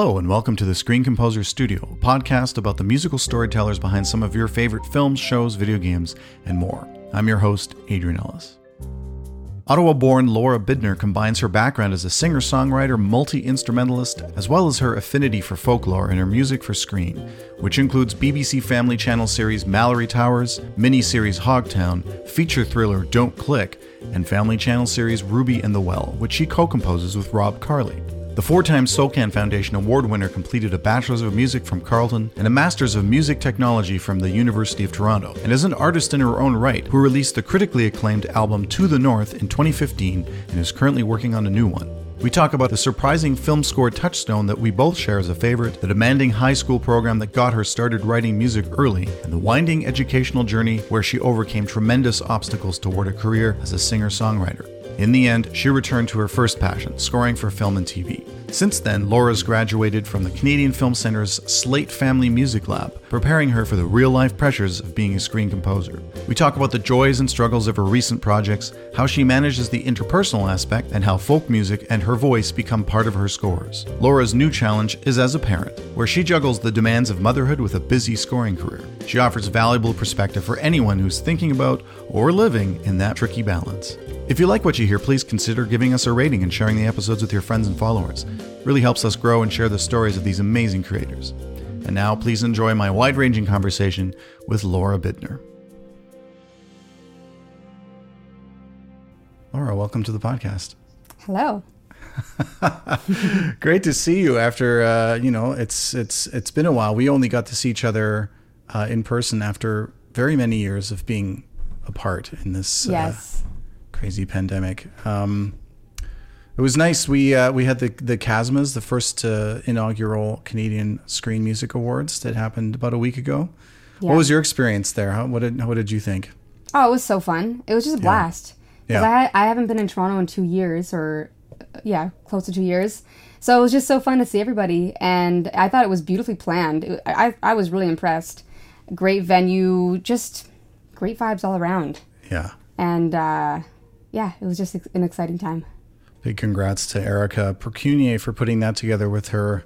Hello, and welcome to the Screen Composer Studio, a podcast about the musical storytellers behind some of your favorite films, shows, video games, and more. I'm your host, Adrian Ellis. Ottawa born Lora Bidner combines her background as a singer songwriter, multi instrumentalist, as well as her affinity for folklore and her music for screen, which includes BBC Family Channel series Malory Towers, miniseries Hogtown, feature thriller Don't Click, and Family Channel series Ruby and the Well, which she co composes with Rob Carli. The four time SOCAN Foundation Award winner completed a Bachelor's of Music from Carleton and a Master's of Music Technology from the University of Toronto, and is an artist in her own right who released the critically acclaimed album To the North in 2015 and is currently working on a new one. We talk about the surprising film score touchstone that we both share as a favorite, the demanding high school program that got her started writing music early, and the winding educational journey where she overcame tremendous obstacles toward a career as a singer songwriter. In the end, she returned to her first passion, scoring for film and TV. Since then, Lora's graduated from the Canadian Film Centre's Slaight Family Music Lab, preparing her for the real life pressures of being a screen composer. We talk about the joys and struggles of her recent projects, how she manages the interpersonal aspect, and how folk music and her voice become part of her scores. Lora's new challenge is as a parent, where she juggles the demands of motherhood with a busy scoring career. She offers valuable perspective for anyone who's thinking about or living in that tricky balance. If you like what you hear, please consider giving us a rating and sharing the episodes with your friends and followers. It really helps us grow and share the stories of these amazing creators. And now, please enjoy my wide ranging conversation with Lora Bidner. Lora, welcome to the podcast. Hello. Great to see you after uh, you know it's it's it's been a while. We only got to see each other uh, in person after very many years of being apart in this Yes. uh, crazy pandemic. Um, it was nice. We uh, we had the the Casmas, the first uh, inaugural Canadian Screen Music Awards that happened about a week ago. Yeah. What was your experience there? How, what did what did you think? Oh, it was so fun. It was just a blast. Because Yeah. I, I haven't been in Toronto in two years, or yeah, close to two years. So it was just so fun to see everybody, and I thought it was beautifully planned. It- I I was really impressed. Great venue, just great vibes all around, Yeah. and uh, yeah, it was just an exciting time. Big congrats to Erica Procunier for putting that together with her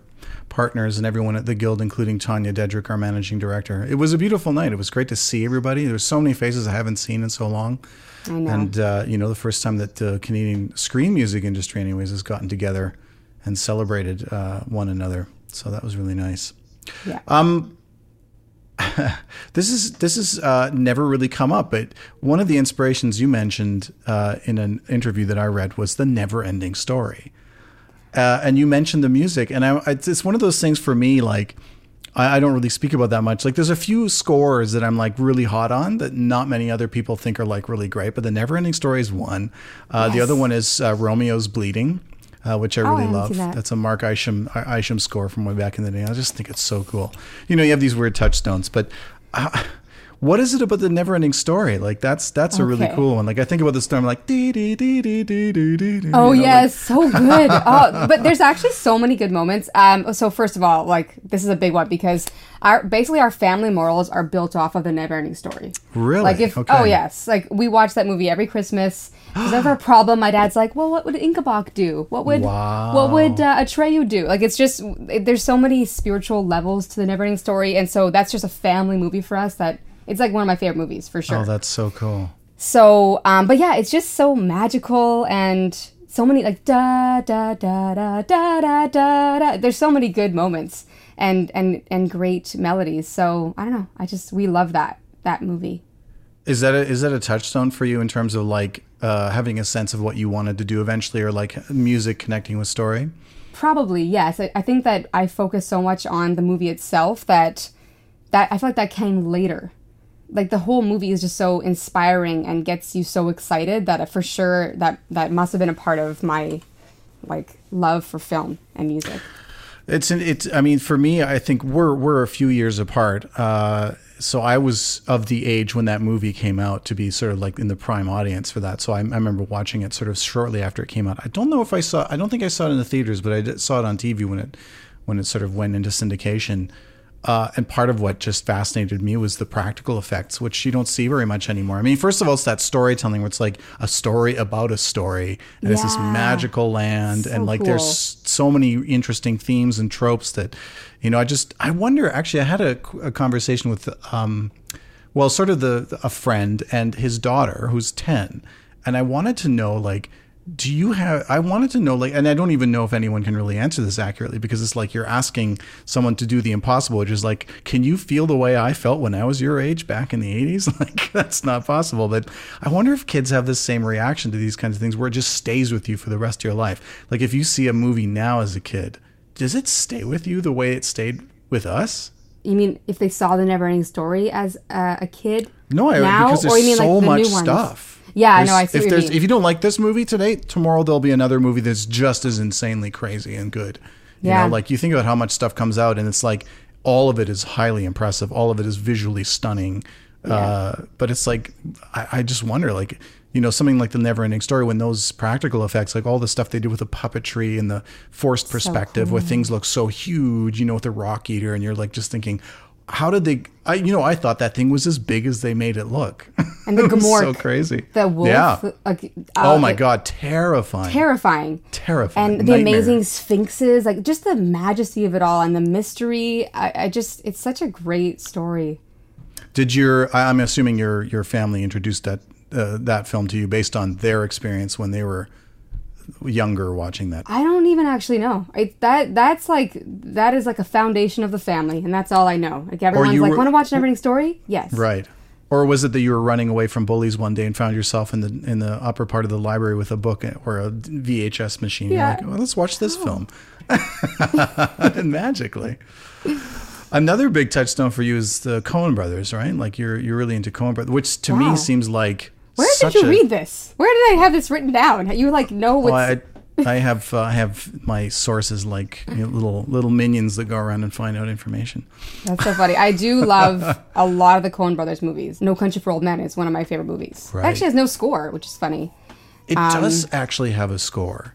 partners and everyone at the Guild, including Tanya Dedrick, our managing director. It was a beautiful night. It was great to see everybody. There's so many faces I haven't seen in so long. I know. And, uh, you know, the first time that the Canadian screen music industry, anyways, has gotten together and celebrated uh, one another. So that was really nice. yeah. Um, this is this is uh, never really come up, but one of the inspirations you mentioned uh, in an interview that I read was the never-ending story, uh, and you mentioned the music, and I, it's one of those things for me like. I I don't really speak about that much. Like, there's a few scores that I'm like really hot on that not many other people think are like really great. But the never-ending Story is one. Uh, The other one is uh, Romeo's Bleeding, uh, which I Oh, I really love. that. That's a Mark Isham Isham score from way back in the day. I just think it's so cool. You know, you have these weird touchstones, but uh, what is it about the never-ending story? Like that's that's a really cool one. Like I think about the story, I'm like dee dee dee dee dee dee dee. dee, Oh you know, yes, so good. oh, but there's actually so many good moments. Um, so first of all, like this is a big one because our basically our family morals are built off of the Neverending Story. Really? Like if Okay. oh yes, like we watch that movie every Christmas. If there's ever a problem, my dad's like, "Well, what would Inkabok do? What would Wow. what would uh, Atreyu do?" Like it's just there's so many spiritual levels to the Neverending Story, and so that's just a family movie for us. That it's like one of my favorite movies for sure. Oh, that's so cool. So, um, but yeah, it's just so magical and so many like da da da da da da da da. There's so many good moments and and and great melodies. So I don't know. I just we love that that movie. Is that a, is that a touchstone for you in terms of like uh, having a sense of what you wanted to do eventually, or like music connecting with story? Probably yes. I, I think that I focus so much on the movie itself that that I feel like that came later. Like the whole movie is just so inspiring and gets you so excited that for sure that that must have been a part of my like love for film and music. It's an, it's. I mean, for me, I think we're we're a few years apart. Uh, so I was of the age when that movie came out to be sort of like in the prime audience for that. So I, I remember watching it sort of shortly after it came out. I don't know if I saw. I don't think I saw it in the theaters, but I saw it on TV when it when it sort of went into syndication. Uh, and part of what just fascinated me was the practical effects, which you don't see very much anymore. I mean, first of all, it's that storytelling where it's like a story about a story, and it's this magical land, and like cool. there's so many interesting themes and tropes that, you know, I just I wonder. Actually, I had a, a conversation with, um, well, sort of the a friend and his daughter who's ten, and I wanted to know like. Do you have? I wanted to know, like, and I don't even know if anyone can really answer this accurately because it's like you're asking someone to do the impossible, which is like, can you feel the way I felt when I was your age back in the 80s? Like, that's not possible. But I wonder if kids have the same reaction to these kinds of things where it just stays with you for the rest of your life. Like, if you see a movie now as a kid, does it stay with you the way it stayed with us? You mean if they saw the Neverending Story as uh, a kid? No, I now, because or there's you mean so like the much stuff. Yeah, I know, I see if there's mean. if you don't like this movie today, tomorrow there'll be another movie that's just as insanely crazy and good. You Yeah. know, like you think about how much stuff comes out, and it's like all of it is highly impressive. All of it is visually stunning. Uh, but it's like I, I just wonder, like you know, something like the Never-Ending Story, when those practical effects, like all the stuff they do with the puppetry and the forced perspective, where things look so huge, you know, with the rock eater, and you're like just thinking. How did they? I, you know, I thought that thing was as big as they made it look. And the was so Gmork, cry The wolf. Yeah. Oh uh, my god, terrifying. Terrifying. terrifying. and the Nightmare. amazing sphinxes, like just the majesty of it all and the mystery. I, I just, it's such a great story. Did your I'm assuming your your family introduced that uh, that film to you based on their experience when they were younger watching that. I don't even actually know. I, that that's like that is like a foundation of the family, and that's all I know. Like everyone's like, were- "Want to watch Neverending Story?" Yes. Right. Or was it that you were running away from bullies one day and found yourself in the in the upper part of the library with a book or a VHS machine? Yeah. like, well, let's watch this oh. film. and magically. Another big touchstone for you is the Coen brothers, right? Like you're you're really into Coen brothers, which to Wow. me seems like Where did you a- read this? Where did I have this written down? You like know what's Well, I, I have uh, I have my sources like you know, little little minions that go around and find out information. That's so funny. I do love a lot of the Coen Brothers movies. No Country for Old Men is one of my favorite movies. It actually has no score, which is funny. It does actually have a score.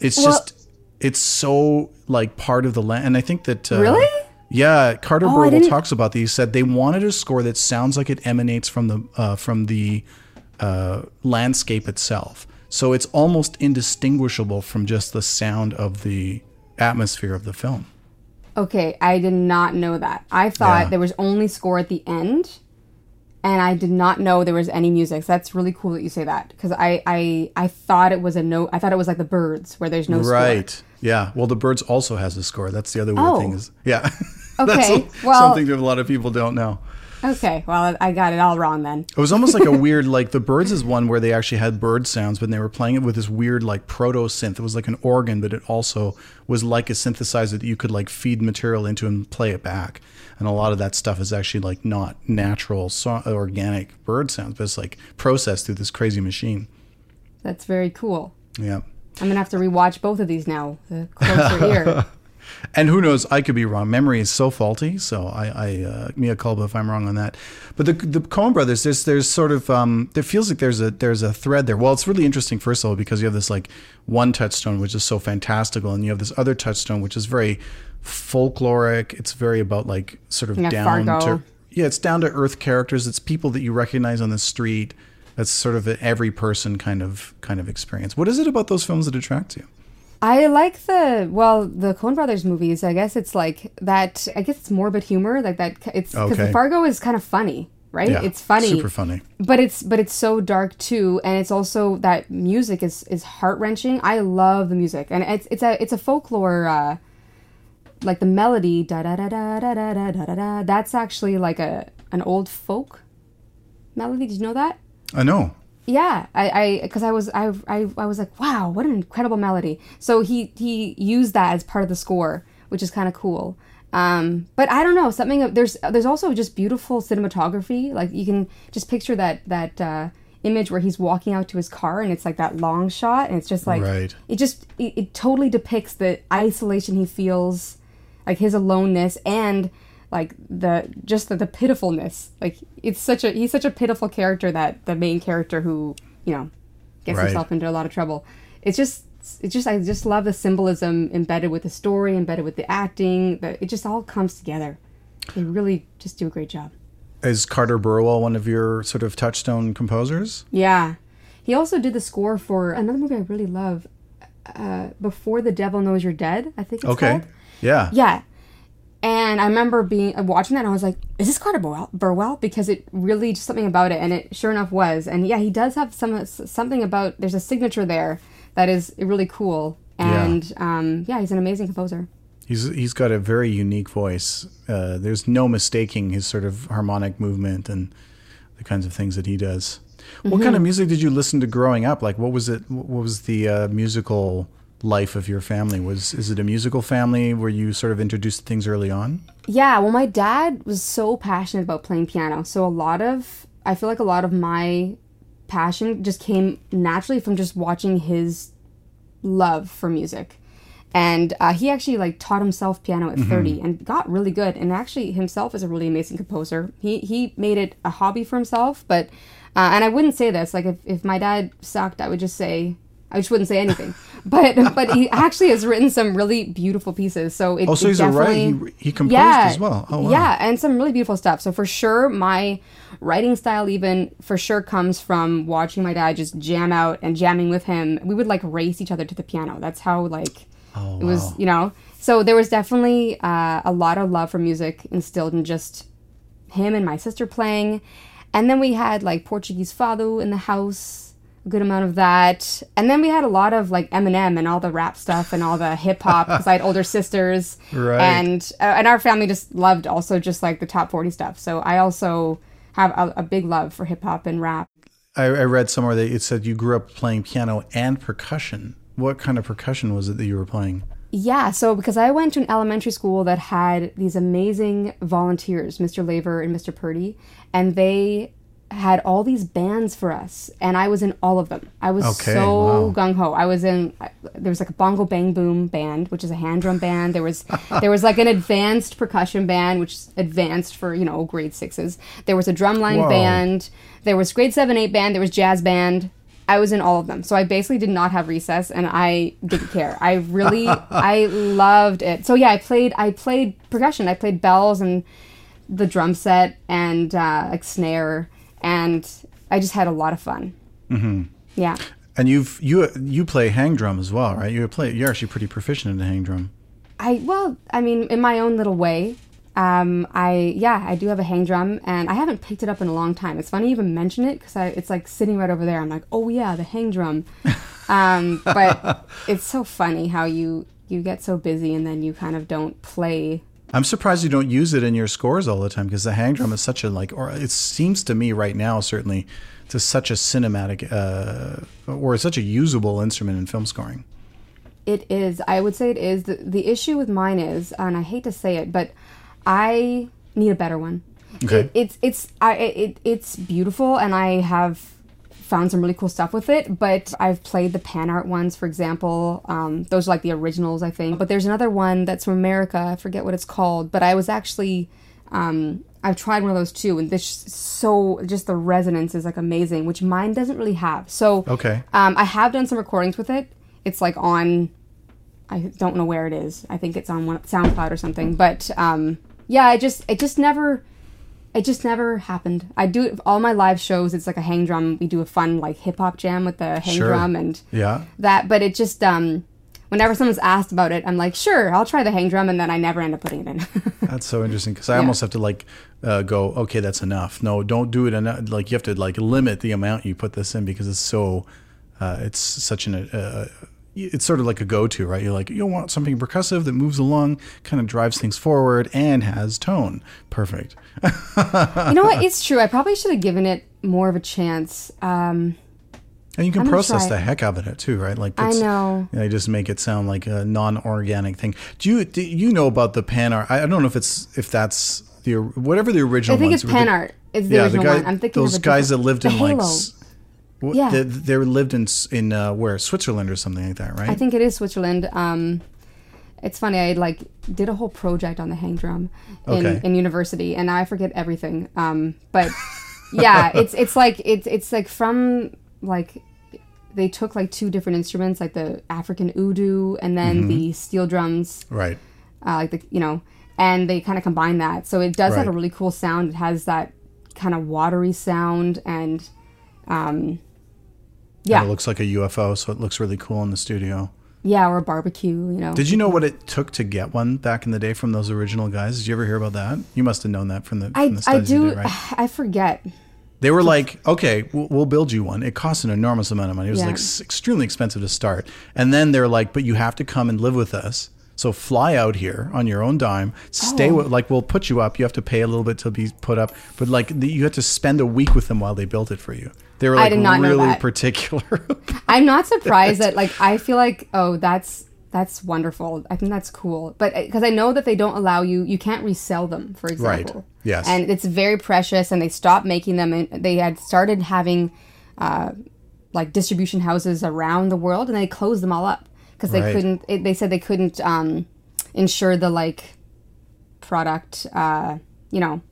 It's Um, Well- just it's so like part of the land, and I think that uh, Really? Yeah, Carter Oh, Burwell talks about these. He said they wanted a score that sounds like it emanates from the uh, from the uh, landscape itself. So it's almost indistinguishable from just the sound of the atmosphere of the film. Okay, I did not know that. I thought Yeah. there was only score at the end, and I did not know there was any music. So that's really cool that you say that because I, I I thought it was a note. I thought it was like the birds where there's no score. Right. Yeah. Well, the birds also has a score. That's the other weird Oh. thing is yeah. Okay, That's well- something that a lot of people don't know. Okay, well I got it all wrong then. It was almost like a weird, like the birds is one where they actually had bird sounds, but they were playing it with this weird, like proto synth. It was like an organ, but it also was like a synthesizer that you could like feed material into and play it back. And a lot of that stuff is actually like not natural, so- organic bird sounds, but it's like processed through this crazy machine. That's very cool. Yeah. I'm gonna have to rewatch both of these now. The closer ear. And who knows? I could be wrong. Memory is so faulty, so I, I uh, mea culpa if I'm wrong on that. But the the Coen Brothers, there's there's sort of um, there feels like there's a there's a thread there. Well, it's really interesting first of all because you have this like one touchstone which is so fantastical, and you have this other touchstone which is very folkloric. It's very about like sort of Yeah, down Fargo. to yeah, it's down to earth characters. It's people that you recognize on the street. That's sort of an every person kind of kind of experience. What is it about those films that attracts you? I like the well the Coen Brothers movies. I guess it's like that. I guess it's morbid humor, like that. It's because Okay. Fargo is kind of funny, right? Yeah, it's funny, super funny. but it's but it's so dark too, and it's also that music is is heart wrenching. I love the music, and it's it's a it's a folklore. Uh, like the melody da da da da da da da da da da. That's actually like a an old folk melody. Did you know that? I know. Yeah, I, I, because I was, I, I, I was like, wow, what an incredible melody. So he, he used that as part of the score, which is kind of cool. Um, but I don't know, something. There's, there's also just beautiful cinematography. Like you can just picture that, that uh, image where he's walking out to his car, and it's like that long shot, and it's just like, Right. it just, it, it totally depicts the isolation he feels, like his aloneness, and like the just the, the pitifulness like it's such a he's such a pitiful character that the main character who you know gets Right. himself into a lot of trouble it's just it's just i just love the symbolism embedded with the story embedded with the acting that it just all comes together they really just do a great job. Is Carter Burwell one of your sort of touchstone composers? Yeah. He also did the score for another movie I really love, uh, Before the Devil Knows You're Dead, I think it's Okay. called. Yeah. Yeah. And I remember being watching that and I was like, is this Carter Burwell? Burwell? Because it really just something about it and it sure enough was. And yeah, he does have some something about there's a signature there that is really cool. Yeah. And um, yeah, he's an amazing composer. He's he's got a very unique voice. Uh, there's no mistaking his sort of harmonic movement and the kinds of things that he does. What Mm-hmm. kind of music did you listen to growing up? Like, what was it? What was the uh, musical life of your family? Was is it a musical family? Were you sort of introduced to things early on? Yeah, well, my dad was so passionate about playing piano. So a lot of, I feel like a lot of my passion just came naturally from just watching his love for music. And uh, he actually like taught himself piano at 30 and got really good. And actually himself is a really amazing composer. He he made it a hobby for himself. But uh, and I wouldn't say this like if, if my dad sucked, I would just say I just wouldn't say anything. but but he actually has written some really beautiful pieces. So it, Oh, so it he's a writer. He, he composed yeah, as well. Oh, wow. Yeah, and some really beautiful stuff. So for sure, my writing style even for sure comes from watching my dad just jam out and jamming with him. We would like race each other to the piano. That's how like Oh, it was, you know. So there was definitely uh, a lot of love for music instilled in just him and my sister playing. And then we had like Portuguese fado in the house, good amount of that. And then we had a lot of like Eminem and all the rap stuff and all the hip hop because I had older sisters. Right. And uh, and our family just loved also just like the top 40 stuff. So I also have a, a big love for hip hop and rap. I, I read somewhere that it said you grew up playing piano and percussion. What kind of percussion was it that you were playing? Yeah, so because I went to an elementary school that had these amazing volunteers, Mr. Laver and Mr. Purdy, and they had all these bands for us, and I was in all of them. I was Okay, so wow. gung ho. I was in. There was like a bongo bang boom band, which is a hand drum band. There was there was like an advanced percussion band, which is advanced for you know grade sixes. There was a drumline Whoa. band. There was grade seven eight band. There was jazz band. I was in all of them. So I basically did not have recess and I didn't care. I really I loved it. So yeah, I played I played percussion. I played bells and the drum set and uh, like snare and I just had a lot of fun. Mm-hmm. Yeah. And you've you you play hang drum as well, right? You play. You're actually pretty proficient in the hang drum. I well, I mean, in my own little way. Um, I yeah, I do have a hang drum, and I haven't picked it up in a long time. It's funny you even mention it because it's like sitting right over there. I'm like, oh yeah, the hang drum. um, but it's so funny how you you get so busy and then you kind of don't play. I'm surprised you don't use it in your scores all the time because the hang drum is such a like, or it seems to me right now certainly, to such a cinematic uh, or such a usable instrument in film scoring. It is. I would say it is. The, the issue with mine is, and I hate to say it, but I need a better one. Okay. It, it's it's I it, it's beautiful, and I have found some really cool stuff with it. But I've played the PANArt ones, for example. Um, those are like the originals, I think. But there's another one that's from America. I forget what it's called. But I was actually. Um, I've tried one of those too, and this so just the resonance is like amazing, which mine doesn't really have. So Okay. um, I have done some recordings with it. It's like on, I don't know where it is. I think it's on one SoundCloud or something. But um, yeah, I just it just never, it just never happened. I do it all my live shows. It's like a hang drum. We do a fun like hip hop jam with the hang Sure. drum and Yeah. that. But it just um, whenever someone's asked about it, I'm like, sure, I'll try the hang drum, and then I never end up putting it in. That's so interesting because I almost have to like uh, go, okay, that's enough. No, don't do it enough. Like you have to like limit the amount you put this in because it's so, uh, it's such an, uh, it's sort of like a go-to, right? You're like, you'll want something percussive that moves along, kind of drives things forward, and has tone. Perfect. you know what? It's true. I probably should have given it more of a chance. Um, And you can I'm process the heck out of it too, right? Like I know. They just make it sound like a non-organic thing. Do you do you know about the PANArt? I don't know if it's if that's the whatever the original. I think ones it's pan the- art. It's the yeah, the original guy, one. I'm thinking those guys that lived the in like, Halo. s- what, Yeah. they, they lived in in uh, where Switzerland or something like that, right? I think it is Switzerland. Um, it's funny. I like did a whole project on the hang drum in, Okay. in university, and I forget everything. Um, but yeah, it's it's like it's it's like from like they took like two different instruments, like the African udu and then Mm-hmm. the steel drums, right. uh, like the you know, and they kind of combine that. So it does have a really cool sound. It has that kind of watery sound and um yeah. And it looks like a UFO, so it looks really cool in the studio. yeah, or a barbecue, you know. Did you know what it took to get one back in the day from those original guys? Did you ever hear about that? You must have known that from the, from I the I do did, right? I forget. They were like, okay, we'll, we'll build you one. It costs an enormous amount of money. It was Yeah. like s- extremely expensive to start. And then they're like, but you have to come and live with us. So fly out here on your own dime. Stay Oh. with, like, we'll put you up. You have to pay a little bit to be put up. But like, the, you had to spend a week with them while they built it for you. They were like did not know really that. particular. I'm not surprised that like I feel like oh that's that's wonderful. I think that's cool. But because I know that they don't allow you you can't resell them for example. Yes. And it's very precious and they stopped making them and they had started having uh like distribution houses around the world and they closed them all up because they Right. couldn't it, they said they couldn't um ensure the like product uh you know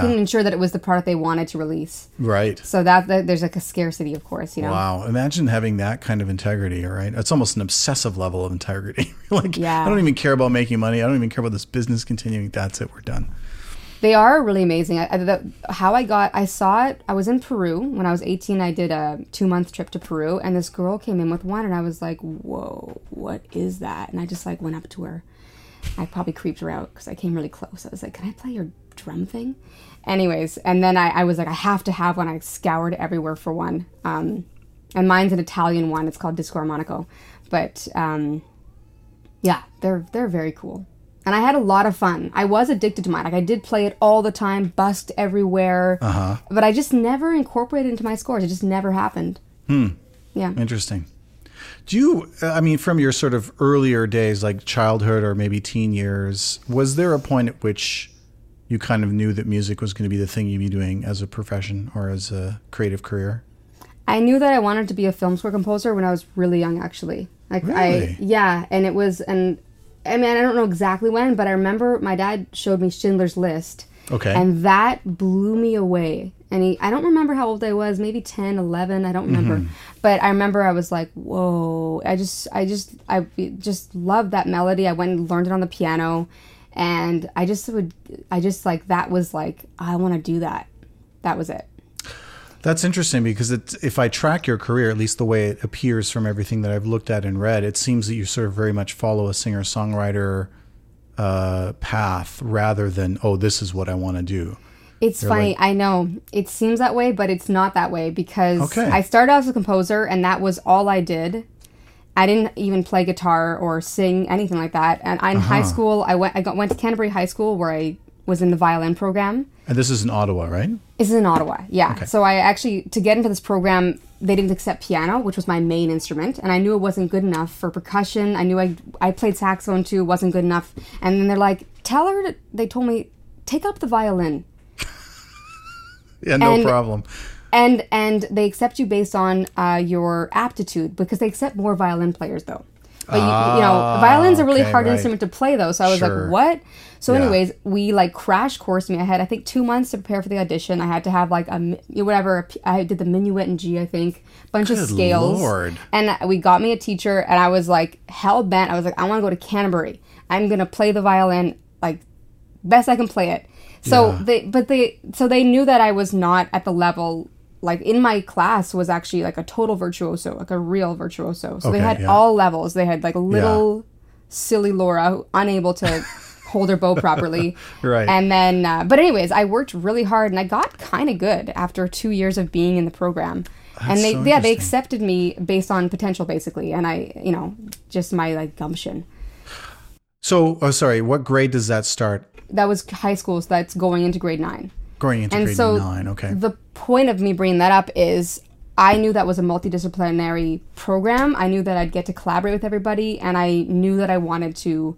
couldn't ensure that it was the product they wanted to release. Right. So that, that there's like a scarcity of course, you know. Wow. Imagine having that kind of integrity, all right? It's almost an obsessive level of integrity. like, Yeah. I don't even care about making money. I don't even care about this business continuing. That's it. We're done. They are really amazing. I, I, the, how I got, I saw it. I was in Peru when I was 18. I did a two month trip to Peru, and this girl came in with one, and I was like, "Whoa, what is that?" And I just like went up to her. I probably creeped her out because I came really close. I was like, "Can I play your drum thing?" Anyways, and then I, I was like, "I have to have one." I scoured everywhere for one. Um, and mine's an Italian one. It's called Disco Armonico, but um, yeah, they're they're very cool. And I had a lot of fun. I was addicted to mine. Like I did play it all the time, busked everywhere. Uh-huh. But I just never incorporated it into my scores. It just never happened. Hmm. Yeah. Interesting. Do you, I mean, from your sort of earlier days, like childhood or maybe teen years, was there a point at which you kind of knew that music was going to be the thing you'd be doing as a profession or as a creative career? I knew that I wanted to be a film score composer when I was really young actually. Like I Really? yeah, and it was and I mean I don't know exactly when, but I remember my dad showed me Schindler's List. Okay. And that blew me away. And he, I don't remember how old I was, maybe 10, 11, I don't remember. Mm-hmm. But I remember I was like, whoa. I just, I just, I just loved that melody. I went and learned it on the piano. And I just would, I just like, that was like, I want to do that. That was it. That's interesting because it's, if I track your career, at least the way it appears from everything that I've looked at and read, it seems that you sort of very much follow a singer songwriter uh, path rather than, oh, this is what I want to do. It's funny. I know it seems that way, but it's not that way because Okay. I started out as a composer and that was all I did. I didn't even play guitar or sing anything like that. And in high Uh-huh. school, I went I got, went to Canterbury High School where I was in the violin program. And this is in Ottawa, right? This is in Ottawa, yeah. So I actually to get into this program, they didn't accept piano, which was my main instrument, and I knew it wasn't good enough for percussion. I knew I I played saxophone too, wasn't good enough. And then they're like, "Tell her," to, they told me, "Take up the violin." Yeah, no And- problem. and and they accept you based on uh, your aptitude because they accept more violin players though. But you, you know, Ah, violin's a really okay, hard right. instrument to play though. So I was Sure. like, what? So, Yeah. anyways, we like crash course me. I had I think two months to prepare for the audition. I had to have like a whatever. I did the minuet in G, I think, bunch of scales. Lord. And we got me a teacher, and I was like hell bent. I was like, I want to go to Canterbury. I'm gonna play the violin like best I can play it. So Yeah. they, but they, so they knew that I was not at the level. Like in my class was actually like a total virtuoso, like a real virtuoso. So they had yeah. all levels. They had like little silly Lora, who- unable to hold her bow properly. Right. And then, uh, but anyways, I worked really hard and I got kind of good after two years of being in the program. and they, so yeah, they accepted me based on potential, basically, and I, you know, just my like gumption. So, oh, sorry, what grade does that start? That was high school, so that's going into grade nine. Going into And grade so nine, okay. the point of me bringing that up is I knew that was a multidisciplinary program. I knew that I'd get to collaborate with everybody, and I knew that I wanted to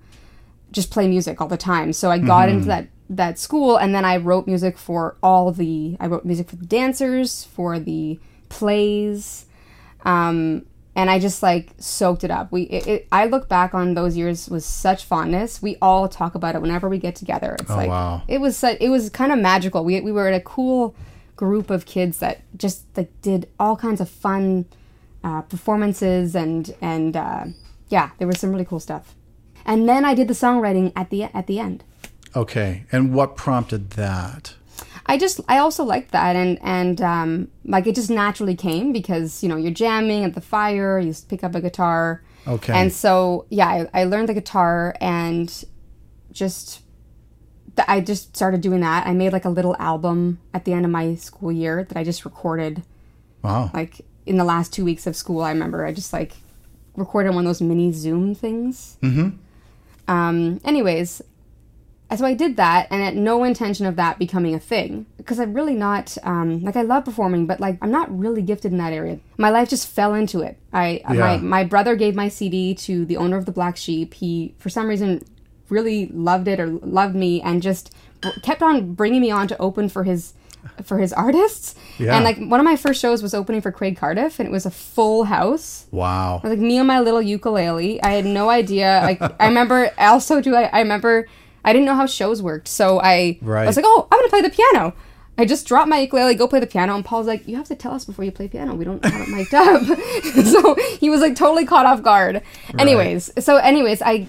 just play music all the time. So I got Mm-hmm. into that that school, and then I wrote music for all the. I wrote music for the dancers, for the plays, um, and I just like soaked it up. We, it, it, I look back on those years with such fondness. We all talk about it whenever we get together. It's like Oh, wow. it was su- it was kind of magical. We we were at a cool group of kids that just like did all kinds of fun uh, performances and and uh, yeah, there was some really cool stuff. And then I did the songwriting at the at the end. Okay. And what prompted that? I just I also liked that and and um, like it just naturally came because you know you're jamming at the fire, you pick up a guitar, Okay. and so yeah, I, I learned the guitar and just I just started doing that. I made like a little album at the end of my school year that I just recorded wow. like in the last two weeks of school. I remember I just like recorded one of those mini Zoom things. Mm-hmm. Um. Anyways, so I did that, and had no intention of that becoming a thing because I'm really not um, like I love performing, but like I'm not really gifted in that area. My life just fell into it. I Yeah. my my brother gave my CD to the owner of the Black Sheep. He for some reason really loved it or loved me and just kept on bringing me on to open for his for his artists. Yeah. And like one of my first shows was opening for Craig Cardiff, and it was a full house. Wow. Like me and my little ukulele. I had no idea. Like I remember also do I, I remember I didn't know how shows worked, so I Right. was like, "Oh, I'm gonna play the piano." I just dropped my ukulele, go play the piano, and Paul's like, "You have to tell us before you play piano. We don't have it mic'd up." so he was like totally caught off guard. Anyways, so anyways, I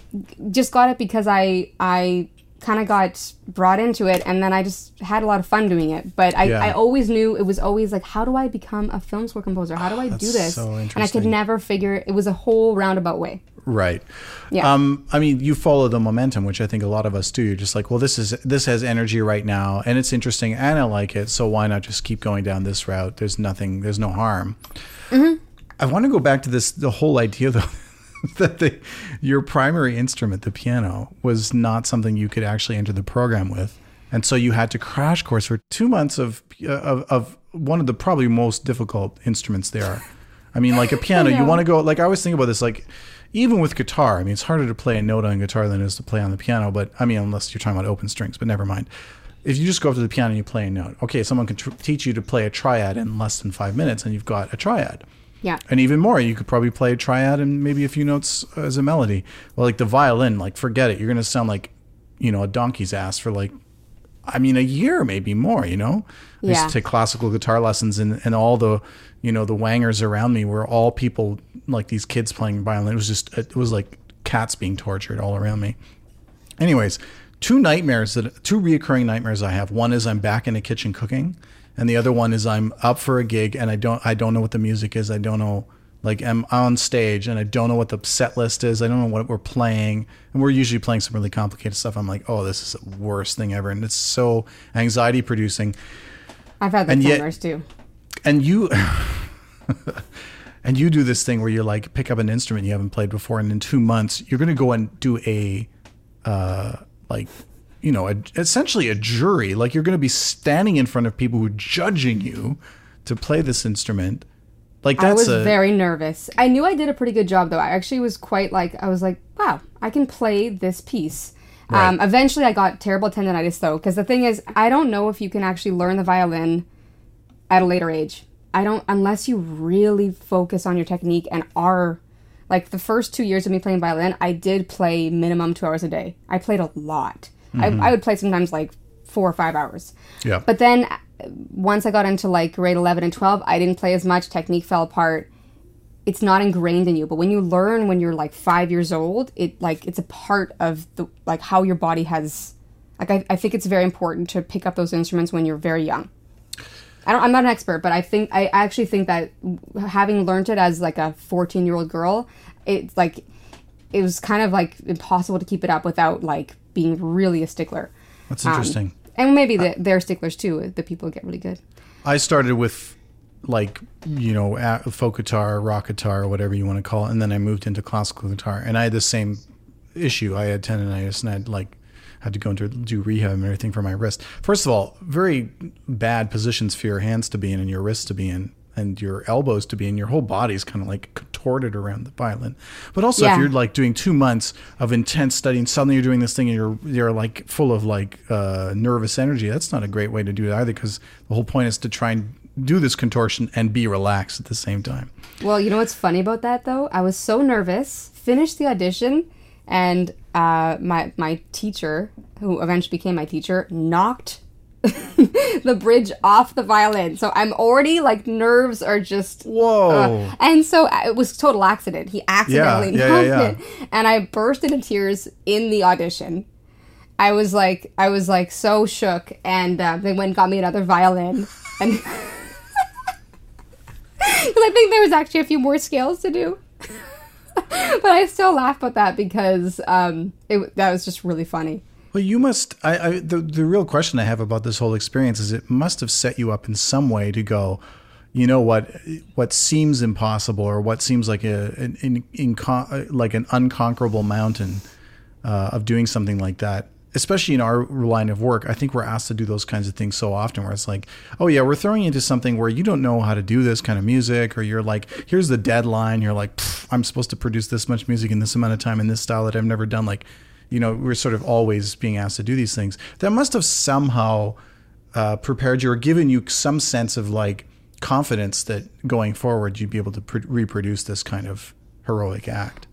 just got it because I I kind of got brought into it, and then I just had a lot of fun doing it. But I, Yeah. I always knew it was always like, how do I become a film score composer? How do I ah, do this? so and I could never figure. It was a whole roundabout way. Right. Yeah. Um, I mean, you follow the momentum, which I think a lot of us do. You're just like, well, this is this has energy right now, and it's interesting, and I like it. So why not just keep going down this route? There's nothing. There's no harm. I want to go back to this. The whole idea, though, that the your primary instrument, the piano, was not something you could actually enter the program with, and so you had to crash course for two months of of, of one of the probably most difficult instruments there are. I mean, like a piano, you want to go like I always think about this like even with guitar. I mean, it's harder to play a note on guitar than it is to play on the piano. But I mean, unless you're talking about open strings, but never mind. If you just go up to the piano and you play a note, okay, someone can tr- teach you to play a triad in less than five minutes, and you've got a triad. Yeah. And even more, you could probably play a triad and maybe a few notes as a melody. Well, like the violin, like forget it. You're gonna sound like, you know, a donkey's ass for like, I mean, a year, maybe more. You know, I used to take classical guitar lessons, and and all the, you know, the wangers around me were all people like these kids playing violin. It was just, it was like cats being tortured all around me. Anyways, two nightmares that two reoccurring nightmares I have. One is I'm back in the kitchen cooking, and the other one is I'm up for a gig and I don't I don't know what the music is. I don't know like I'm on stage and I don't know what the set list is. I don't know what we're playing, and we're usually playing some really complicated stuff. I'm like, oh, this is the worst thing ever, and it's so anxiety producing. I've had yet- nightmares too. And you. And you do this thing where you like pick up an instrument you haven't played before, and in two months you're going to go and do a, uh, like, you know, a, essentially a jury. Like you're going to be standing in front of people who are judging you to play this instrument. Like I was a very nervous. I knew I did a pretty good job though. I actually was quite like I was like, wow, I can play this piece. Um, eventually, I got terrible tendonitis though, because the thing is, I don't know if you can actually learn the violin at a later age. I don't unless you really focus on your technique and are like the first two years of me playing violin. I did play minimum two hours a day. I played a lot. I, I would play sometimes like four or five hours. yeah. But then uh, once I got into like grade 11 and 12, I didn't play as much. Technique fell apart. It's not ingrained in you, but when you learn when you're like five years old, it like it's a part of the like how your body has. Like I, I think it's very important to pick up those instruments when you're very young. I don't, I'm not an expert, but I think I actually think that having learned it as like a 14 year old girl, it's like it was kind of like impossible to keep it up without like being really a stickler. That's um, interesting. And maybe the, they're sticklers too. The people get really good. I started with like you know folk guitar, rock guitar, or whatever you want to call it, and then I moved into classical guitar, and I had the same issue. I had tendonitis, and I had like had to go into do rehab and everything for my wrist. First of all, very bad positions for your hands to be in and your wrists to be in. And your elbows to be in, your whole body's kind of like contorted around the violin. But also, if you're like doing two months of intense studying, suddenly you're doing this thing and you're you're like full of like uh, nervous energy. That's not a great way to do it either, because the whole point is to try and do this contortion and be relaxed at the same time. Well, you know what's funny about that though? I was so nervous. Finished the audition, and uh, my my teacher, who eventually became my teacher, knocked the bridge off the violin. So I'm already like nerves are just Whoa! And so uh, it was total accident. He accidentally Yeah, yeah, knocked yeah, it, and I burst into tears in the audition. I was like, I was like so shook, and uh, they went and got me another violin, and because I think there was actually a few more scales to do. but I still laugh about that because um, it that was just really funny. Well, you must. I, I the the real question I have about this whole experience is it must have set you up in some way to go. You know what? What seems impossible, or what seems like a an, like an unconquerable mountain uh, of doing something like that especially in our line of work, I think we're asked to do those kinds of things so often where it's like, oh yeah, we're throwing into something where you don't know how to do this kind of music, or you're like, here's the deadline. You're like, I'm supposed to produce this much music in this amount of time in this style that I've never done. Like, you know, we're sort of always being asked to do these things. That must have somehow uh, prepared you or given you some sense of like confidence that going forward you'd be able to pr- reproduce this kind of heroic act.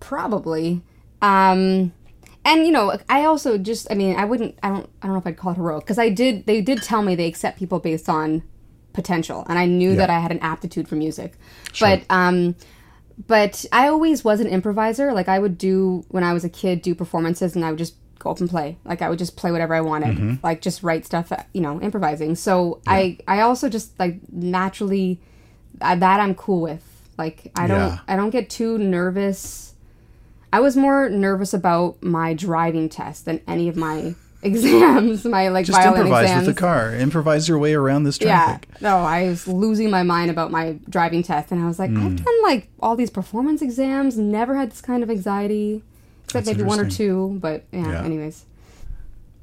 Probably. Um, and you know i also just i mean i wouldn't i don't i don't know if i'd call it heroic because i did they did tell me they accept people based on potential and i knew yeah. that i had an aptitude for music sure. but um but i always was an improviser like i would do when i was a kid do performances and i would just go up and play like i would just play whatever i wanted mm-hmm. like just write stuff you know improvising so yeah. i i also just like naturally uh, that i'm cool with like i don't yeah. i don't get too nervous I was more nervous about my driving test than any of my exams, my like just violin improvise exams. with the car. Improvise your way around this traffic. Yeah, no, I was losing my mind about my driving test, and I was like, mm. I've done like all these performance exams, never had this kind of anxiety, except That's maybe one or two. But yeah, yeah. anyways.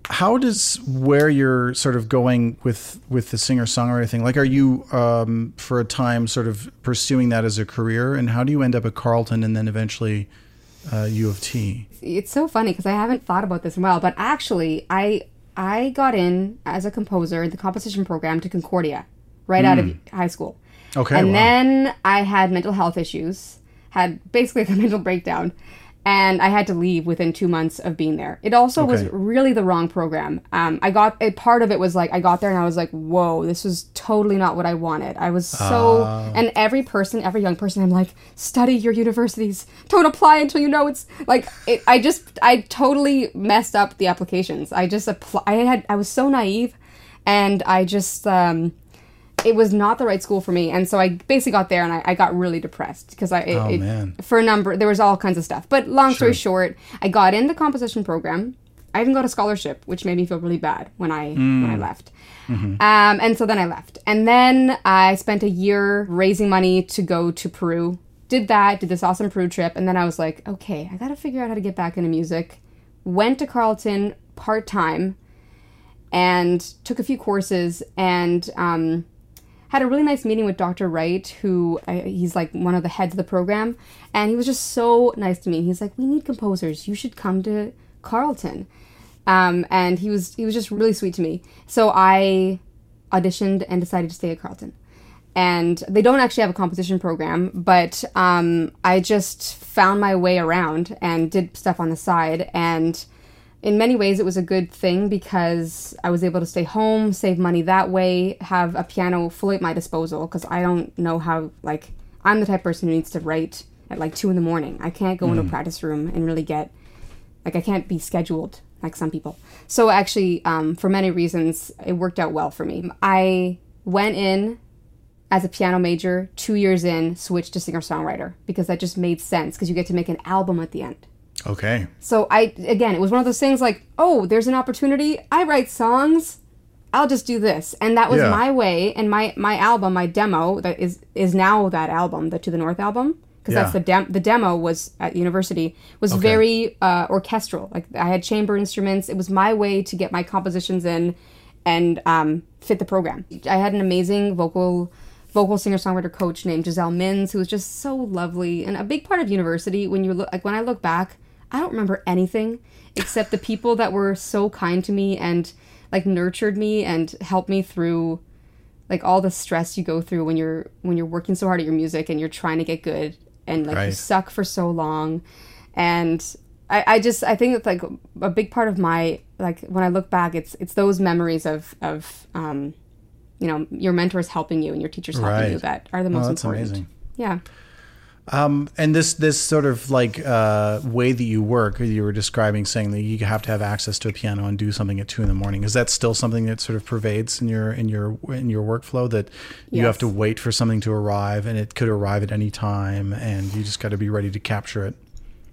How does where you're sort of going with with the singer songwriter thing? Like, are you um, for a time sort of pursuing that as a career, and how do you end up at Carleton and then eventually? Uh, U of T. It's so funny because I haven't thought about this in a while, but actually, I I got in as a composer in the composition program to Concordia right mm. out of hmm. high school. Okay. And wow. then I had mental health issues, had basically a mental breakdown, and I had to leave within two months of being there. It also okay. was really the wrong program. Um, I got a part of it was like I got there and I was like, "Whoa, this was totally not what I wanted." I was so, uh. and every person, every young person, I'm like, "Study your universities. Don't apply until you know it's like." It, I just, I totally messed up the applications. I just apply. I had, I was so naive, and I just. Um, it was not the right school for me and so i basically got there and i, I got really depressed because i it, oh, it, for a number there was all kinds of stuff. But long story short i got in the composition program. I even got a scholarship which made me feel really bad when i mm. when i left. Mm-hmm. um, and so then i left. And then i spent a year raising money to go to peru. Did that did this awesome peru trip and then i was like okay i gotta figure out how to get back into music. Went to carleton part-time and took a few courses and um, had a really nice meeting with Dr. Wright, who uh, he's like one of the heads of the program, and he was just so nice to me. He's like, "We need composers. You should come to Carleton." Um, and he was he was just really sweet to me. So I auditioned and decided to stay at Carleton. And they don't actually have a composition program, but um, I just found my way around and did stuff on the side and in many ways it was a good thing because I was able to stay home, save money that way, have a piano fully at my disposal because I don't know how like I'm the type of person who needs to write at like two in the morning. I can't go mm. into a mm. practice room and really get like I can't be scheduled like some people. So actually, um, for many reasons, it worked out well for me. I went in as a piano major, two years in, switched to singer songwriter because that just made sense because you get to make an album at the end. Okay. So I again, it was one of those things like, oh, there's an opportunity. I write songs. I'll just do this, and that was yeah. my way. And my my album, my demo that is is now that album, the To the North album, because yeah. that's the dem- the demo was at university was okay. very uh, orchestral. Like I had chamber instruments. It was my way to get my compositions in and um, fit the program. I had an amazing vocal vocal singer songwriter coach named Giselle Mins, who was just so lovely and a big part of university. When you look like when I look back, I don't remember anything except the people that were so kind to me and like nurtured me and helped me through like all the stress you go through when you're when you're working so hard at your music and you're trying to get good and like right. you suck for so long and I, I just I think it's like a big part of my like when I look back it's it's those memories of of um you know your mentors helping you and your teachers helping right. you that are the most oh, that's important. Amazing. Yeah. Um, and this this sort of like uh, way that you work, you were describing, saying that you have to have access to a piano and do something at two in the morning. Is that still something that sort of pervades in your in your in your workflow? That you Yes. have to wait for something to arrive, and it could arrive at any time, and you just got to be ready to capture it.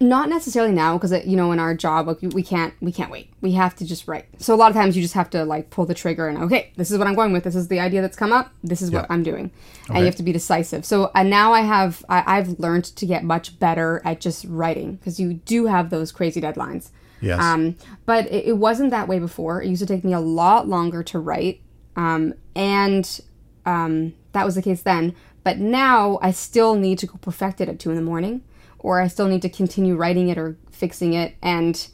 Not necessarily now, because you know, in our job, like we can't we can't wait. We have to just write. So a lot of times you just have to like pull the trigger and okay, this is what I'm going with. This is the idea that's come up. This is what I'm doing, and you have to be decisive. So and now I have I, I've learned to get much better at just writing because you do have those crazy deadlines. Yes. Um, but it, it wasn't that way before. It used to take me a lot longer to write, um, and um, that was the case then. But now I still need to go perfect it at two in the morning, or I still need to continue writing it or fixing it. And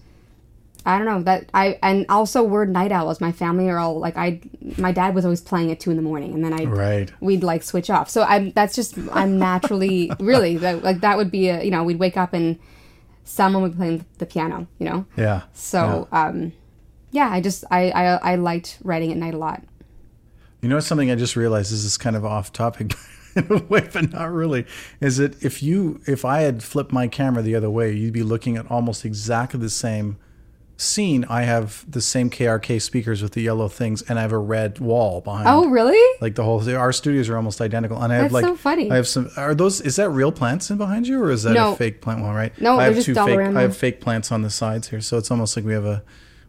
I don't know that I and also we're night owls. My family are all like I. My dad was always playing at two in the morning, and then I right. we'd like switch off. So I'm that's just I'm naturally really that, like that would be a you know we'd wake up and someone would be playing the piano. You know. Yeah. So um, yeah, I just I, I I liked writing at night a lot. You know something I just realized is this is kind of off topic in a way, but not really. Is that if you if I had flipped my camera the other way, you'd be looking at almost exactly the same scene. I have the same KRK speakers with the yellow things, and I have a red wall behind. Oh really? Like the whole our studios are almost identical, and I have That's like so funny. I have some. Are those? Is that real plants in behind you, or is that No. a fake plant wall? Right? No, I have just two fake. I have fake plants on the sides here, so it's almost like we have a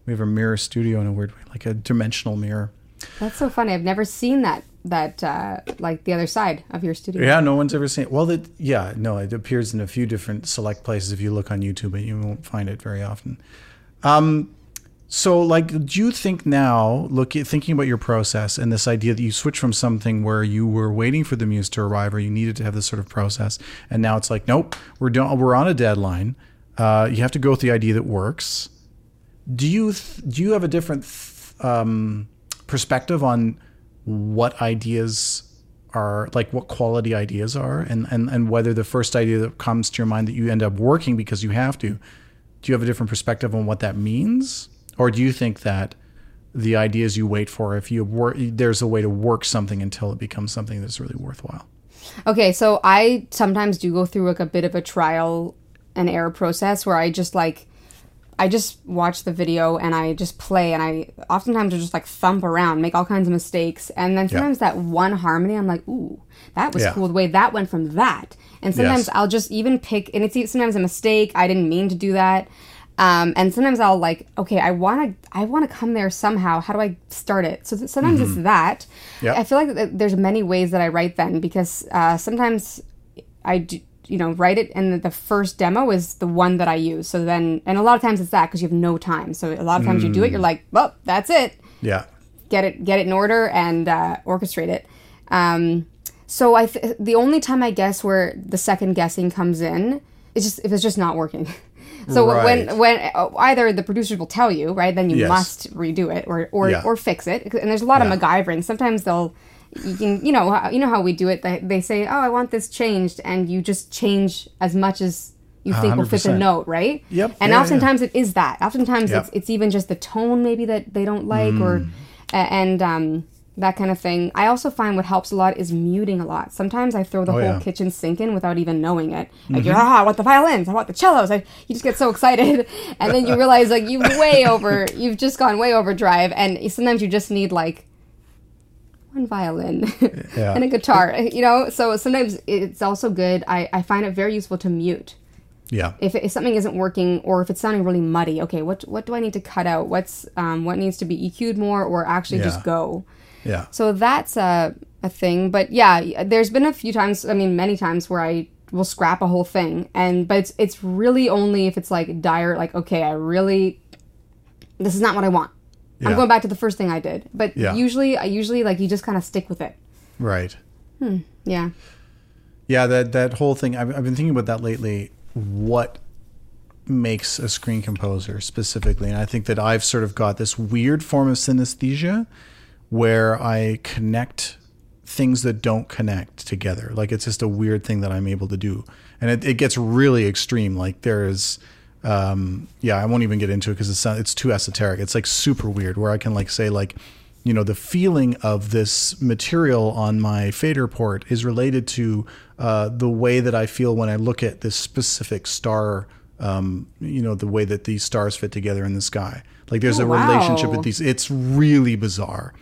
we have a mirror studio in a weird way, like a dimensional mirror. That's so funny. I've never seen that that uh, like the other side of your studio. Yeah, no one's ever seen it. Well, it, yeah, no, it appears in a few different select places if you look on YouTube, but you won't find it very often. Um, so, like, do you think now, look, thinking about your process and this idea that you switch from something where you were waiting for the muse to arrive or you needed to have this sort of process, and now it's like, nope, we're done, we're on a deadline. Uh, you have to go with the idea that works. Do you th- do you have a different th- um, perspective on what ideas are like what quality ideas are and, and and whether the first idea that comes to your mind that you end up working because you have to do you have a different perspective on what that means? Or do you think that the ideas you wait for if you work there's a way to work something until it becomes something that's really worthwhile? Okay, so I sometimes do go through like a bit of a trial and error process where I just like I just watch the video and I just play and I oftentimes will just like thump around, make all kinds of mistakes, and then sometimes that one harmony I'm like, ooh, that was Yeah. cool the way that went from that. And sometimes Yes. I'll just even pick and it's sometimes a mistake. I didn't mean to do that. Um, and sometimes I'll like, okay, I want to, I want to come there somehow. How do I start it? So th- sometimes it's that. Yep. I feel like th- there's many ways that I write then because uh, sometimes I do, you know, write it and the first demo is the one that I use. So then, and a lot of times it's that because you have no time. So a lot of times you do it, you're like, well, that's it. yeah Get it, get it in order and uh, orchestrate it. Um, so I, th- the only time I guess where the second guessing comes in is just if it's just not working. So Right. when when uh, either the producers will tell you right, then you Yes. must redo it or or, Yeah. or fix it. And there's a lot Yeah. of MacGyvering. Sometimes they'll you can you know how- you know how we do it. They, they say oh I want this changed, and you just change as much as you think will fit the note, right? Yep. And Yeah, oftentimes it is that. Oftentimes Yep. it's it's even just the tone maybe that they don't like or Mm. a- and um that kind of thing. I also find what helps a lot is muting a lot. Sometimes I throw the Oh, whole yeah. Mm-hmm. kitchen sink in without even knowing it. Like, you're, ah, I want the violins, I want the cellos. I, you just get so excited. And then you realize, like, you've way over, you've just gone way overdrive. And sometimes you just need, like, one violin Yeah. and a guitar, you know? So sometimes it's also good. I, I find it very useful to mute yeah if, if something isn't working or if it's sounding really muddy okay what what do i need to cut out what's um, what needs to be eq'd more or actually Yeah. just go yeah so that's a, a thing but yeah there's been a few times i mean many times where i will scrap a whole thing and but it's it's really only if it's like dire like okay i really this is not what i want Yeah. i'm going back to the first thing i did but Yeah. usually i usually like you just kind of stick with it right hmm, yeah Yeah, that that whole thing. I've, I've been thinking about that lately. What makes a screen composer specifically? And I think that I've sort of got this weird form of synesthesia where I connect things that don't connect together. Like it's just a weird thing that I'm able to do, and it, it gets really extreme. Like there is. Um, yeah, I won't even get into it because it's not- it's too esoteric. It's like super weird where I can like say like, you know the feeling of this material on my FaderPort is related to uh, the way that I feel when I look at this specific star. Um, you know the way that these stars fit together in the sky. Like there's Oh, a relationship with these. It's really bizarre.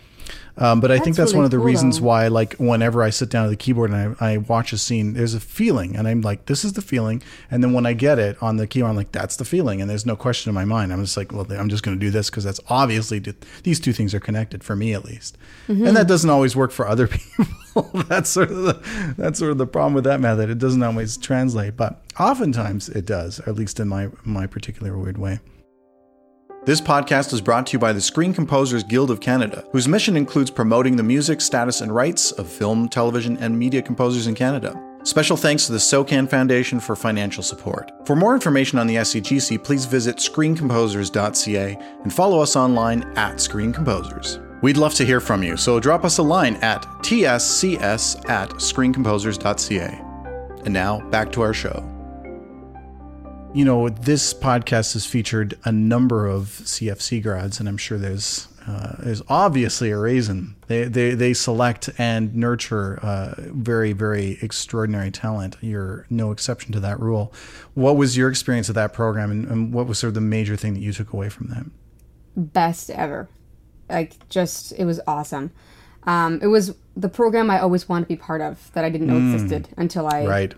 Um, but I think That's that's really one of the cool, reasons though. why, like, whenever I sit down at the keyboard and I, I watch a scene, there's a feeling, and I'm like, this is the feeling. And then when I get it on the keyboard, I'm like, that's the feeling, and there's no question in my mind. I'm just like, well, I'm just going to do this because that's obviously these two things are connected for me at least. Mm-hmm. And that doesn't always work for other people. that's sort of the that's sort of the problem with that method. It doesn't always translate, but oftentimes it does, at least in my my particular weird way. This podcast is brought to you by the Screen Composers Guild of Canada, whose mission includes promoting the music, status, and rights of film, television, and media composers in Canada. Special thanks to the SOCAN Foundation for financial support. For more information on the SCGC, please visit screencomposers.ca and follow us online at Screen Composers. We'd love to hear from you, so drop us a line at tscs at screencomposers.ca. And now, back to our show you know, this podcast has featured a number of CFC grads, and I'm sure there's uh, there's obviously a reason they they, they select and nurture uh, very very extraordinary talent. You're no exception to that rule. What was your experience of that program, and, and what was sort of the major thing that you took away from that? best ever. Like, just, it was awesome. Um, it was the program I always wanted to be part of that I didn't know existed until I Right.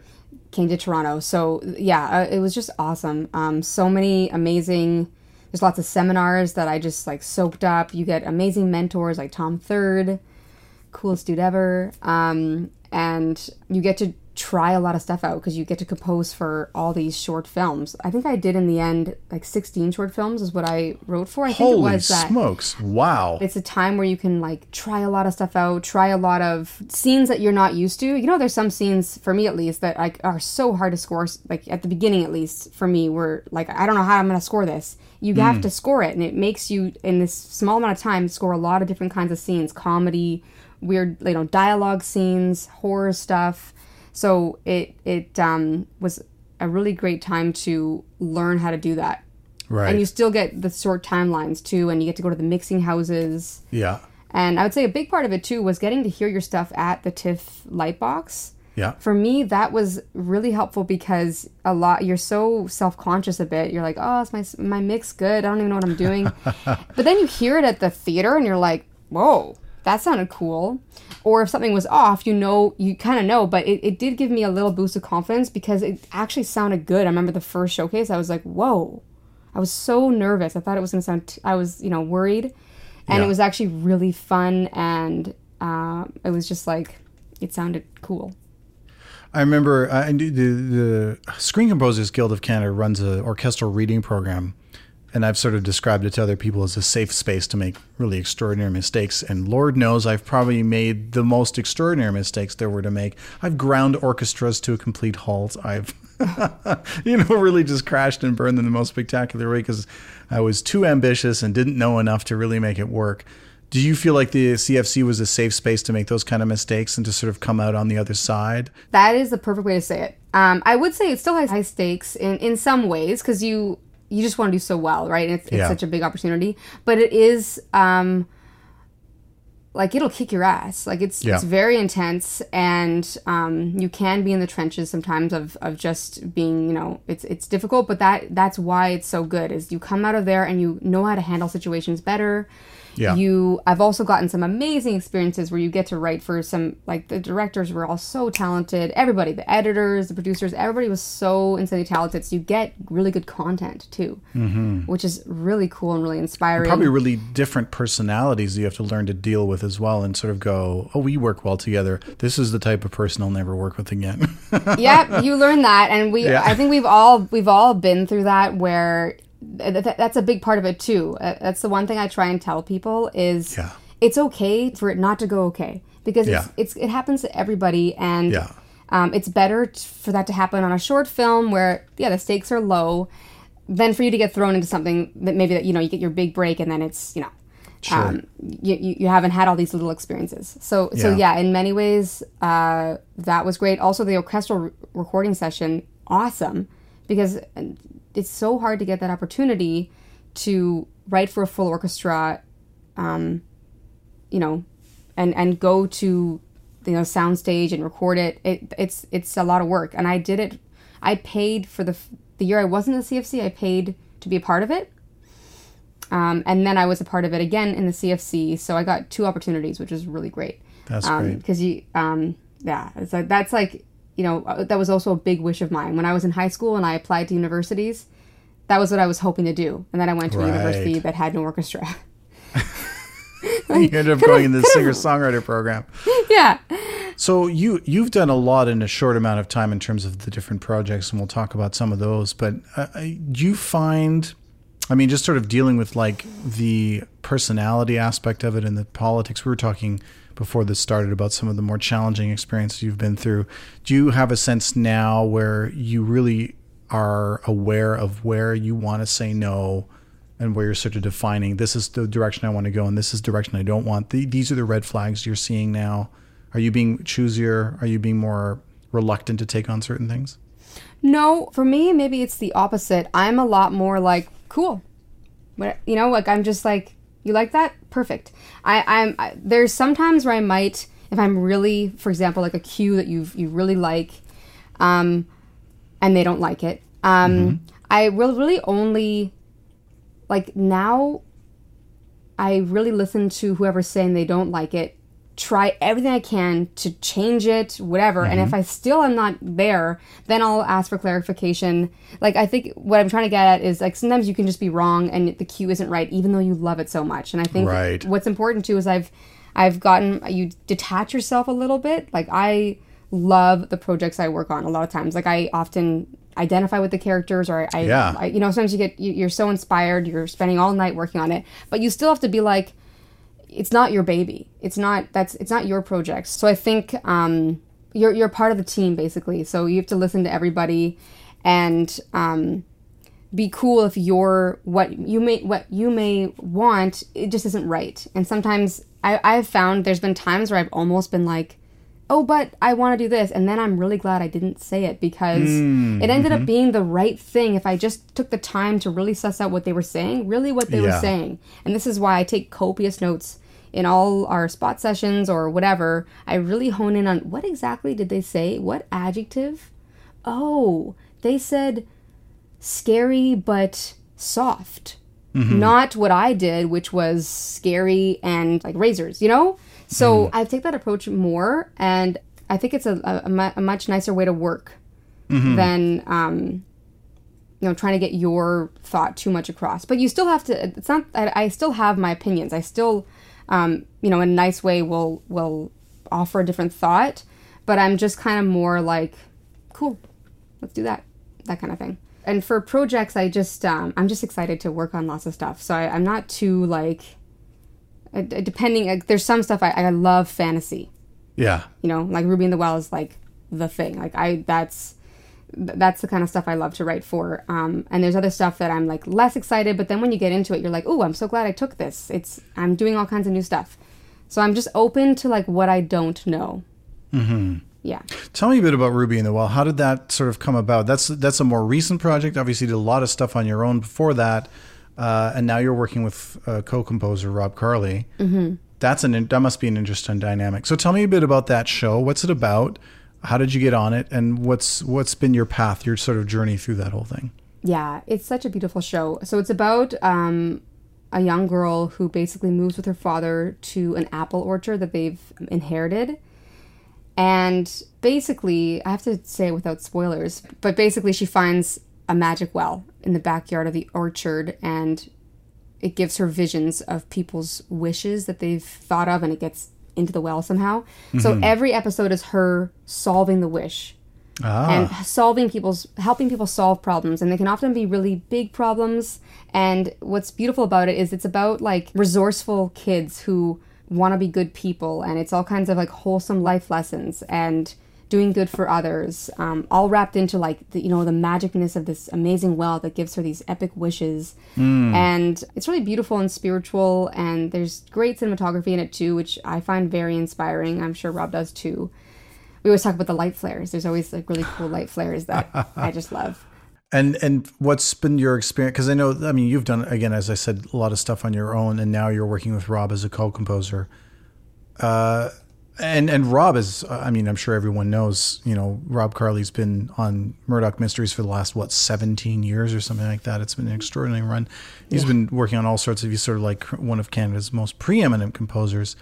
Came to Toronto. So, yeah, uh, it was just awesome. Um, so many amazing, there's lots of seminars that I just like soaked up. You get amazing mentors like Tom Third, coolest dude ever. Um, and you get to try a lot of stuff out because you get to compose for all these short films. I think I did in the end like 16 short films is what I wrote for. I think it Holy was that smokes! Wow. it's a time where you can like try a lot of stuff out, try a lot of scenes that you're not used to. You know, there's some scenes for me at least that like are so hard to score. Like at the beginning, at least for me, where like I don't know how I'm gonna score this. You have mm. to score it, and it makes you in this small amount of time score a lot of different kinds of scenes, comedy, weird, you know, dialogue scenes, horror stuff. So it it um, was a really great time to learn how to do that. right. And you still get the short timelines too, and you get to go to the mixing houses. yeah. And I would say a big part of it too was getting to hear your stuff at the TIFF Lightbox. Yeah. For me, that was really helpful because a lot you're so self conscious a bit. You're like, oh, is my my mix good? I don't even know what I'm doing. but then you hear it at the theater, and you're like, whoa, that sounded cool. Or if something was off, you know, you kind of know. But it, it did give me a little boost of confidence because it actually sounded good. I remember the first showcase, I was like, whoa. I was so nervous. I thought it was going to sound, t- I was, you know, worried. And Yeah. it was actually really fun. And uh, it was just like, it sounded cool. I remember uh, the the Screen Composers Guild of Canada runs an orchestral reading program, and I've sort of described it to other people as a safe space to make really extraordinary mistakes. And Lord knows I've probably made the most extraordinary mistakes there were to make. I've ground orchestras to a complete halt. I've you know really just crashed and burned in the most spectacular way because I was too ambitious and didn't know enough to really make it work. Do you feel like the CFC was a safe space to make those kind of mistakes and to sort of come out on the other side? That is the perfect way to say it. Um, I would say it still has high stakes in, in some ways because you you just want to do so well, right? It's, it's Yeah. such a big opportunity, but it is um, like it'll kick your ass. Like it's Yeah. it's very intense, and um, you can be in the trenches sometimes of, of just being you know it's it's difficult, but that that's why it's so good. Is you come out of there and you know how to handle situations better. Yeah. You I've also gotten some amazing experiences where you get to write for some like the directors were all so talented. Everybody, the editors, the producers, everybody was so insanely talented. So you get really good content too, mm-hmm. which is really cool and really inspiring. probably really different personalities you have to learn to deal with as well and sort of go oh we work well together this is the type of person i'll never work with again yep, you learn that, and we. Yeah. I think we've all we've all been through that where th- th- that's a big part of it too. Uh, that's the one thing I try and tell people is Yeah. it's okay for it not to go okay because Yeah. it's it happens to everybody, and Yeah. um, it's better t- for that to happen on a short film where yeah the stakes are low than for you to get thrown into something that maybe that you know you get your big break and then it's you know Sure. um, you, you, you haven't had all these little experiences. So so Yeah. yeah, in many ways, uh, that was great. Also, the orchestral re- recording session, awesome, because it's so hard to get that opportunity to write for a full orchestra, um, you know, and and go to you know soundstage and record it. It it's it's a lot of work, and I did it. I paid for the the year I wasn't in the CFC. I paid to be a part of it. Um, and then I was a part of it again in the CFC, so I got two opportunities, which is really great. That's um, great. Because you, um, yeah, it's like, that's like you know uh, that was also a big wish of mine when I was in high school and I applied to universities. That was what I was hoping to do, and then I went to Right. a university that had no orchestra. you ended up going in the singer songwriter program. yeah, So you you've done a lot in a short amount of time in terms of the different projects, and we'll talk about some of those. But uh, do you find, I mean, just sort of dealing with like the personality aspect of it and the politics. We were talking before this started about some of the more challenging experiences you've been through. Do you have a sense now where you really are aware of where you want to say no? and where you're sort of defining this is the direction I want to go and this is direction I don't want. The, these are the red flags you're seeing now. Are you being choosier? Are you being more reluctant to take on certain things? No, for me, maybe it's the opposite. I'm a lot more like cool. You know, like I'm just like you like that, perfect. I, I'm I, there's sometimes where I might, if I'm really, for example, like a cue that you you really like, um, and they don't like it. Um, I will really only like now. I really listen to whoever's saying they don't like it try everything I can to change it, whatever. And if mm-hmm. I still am not there, then I'll ask for clarification. Like I think what I'm trying to get at is like sometimes you can just be wrong and the cue isn't right, even though you love it so much. And I think Right. what's important too is I've I've gotten you detach yourself a little bit. Like I love the projects I work on a lot of times. Like I often identify with the characters or I, Yeah. I you know sometimes you get you, you're so inspired you're spending all night working on it but you still have to be like it's not your baby. It's not that's it's not your project. So I think um, you're you're part of the team basically. So you have to listen to everybody and um, be cool if you're what you may what you may want it just isn't right. And sometimes I I've found there's been times where I've almost been like oh, but I want to do this. And then I'm really glad I didn't say it because hmm, it ended up mm-hmm. being the right thing if I just took the time to really suss out what they were saying, really what they Yeah. were saying. And this is why I take copious notes in all our spot sessions or whatever. I really hone in on what exactly did they say? What adjective? Oh, they said scary but soft. Mm-hmm. Not what I did, which was scary and like razors, you know? So I take that approach more, and I think it's a, a, a much nicer way to work than, um, you know, trying to get your thought too much across. But you still have to, it's not, I, I still have my opinions. I still, um, you know, in a nice way will, will offer a different thought, but I'm just kind of more like, cool, let's do that, that kind of thing. And for projects, I just um, I'm just excited to work on lots of stuff. So I, I'm not too like, uh, depending. Like, there's some stuff I, I love fantasy. Yeah. You know, like Ruby and the Well is like the thing. Like I that's that's the kind of stuff I love to write for. Um, and there's other stuff that I'm like less excited, but then when you get into it, you're like, oh, I'm so glad I took this. It's I'm doing all kinds of new stuff. So I'm just open to like what I don't know. Mm-hmm. Yeah. Tell me a bit about Ruby and the Well. How did that sort of come about? That's that's a more recent project. Obviously, you did a lot of stuff on your own before that, uh, and now you're working with uh, co-composer Rob Carli. Mm-hmm. That's an that must be an interesting dynamic. So tell me a bit about that show. What's it about? How did you get on it? And what's what's been your path, your sort of journey through that whole thing? Yeah, it's such a beautiful show. So it's about um, a young girl who basically moves with her father to an apple orchard that they've inherited. And basically, I have to say without spoilers, but basically, she finds a magic well in the backyard of the orchard and it gives her visions of people's wishes that they've thought of and it gets into the well somehow. So every episode is her solving the wish Ah, and solving people's helping people solve problems. And they can often be really big problems. And what's beautiful about it is it's about like resourceful kids who want to be good people. And it's all kinds of like wholesome life lessons. And doing good for others um, all wrapped into like the, you know the magicness of this amazing well that gives her these epic wishes and it's really beautiful and spiritual and there's great cinematography in it too which i find very inspiring i'm sure rob does too we always talk about the light flares. There's always like really cool light flares that I just love. and and what's been your experience? Because I know, I mean, you've done again, as I said, a lot of stuff on your own, and now you're working with Rob as a co-composer. uh, and and Rob is. I mean, I'm sure everyone knows. You know, Rob Carli's been on Murdoch Mysteries for the last what 17 years or something like that. It's been an extraordinary run. He's yeah. been working on all sorts of. He's sort of like one of Canada's most preeminent composers.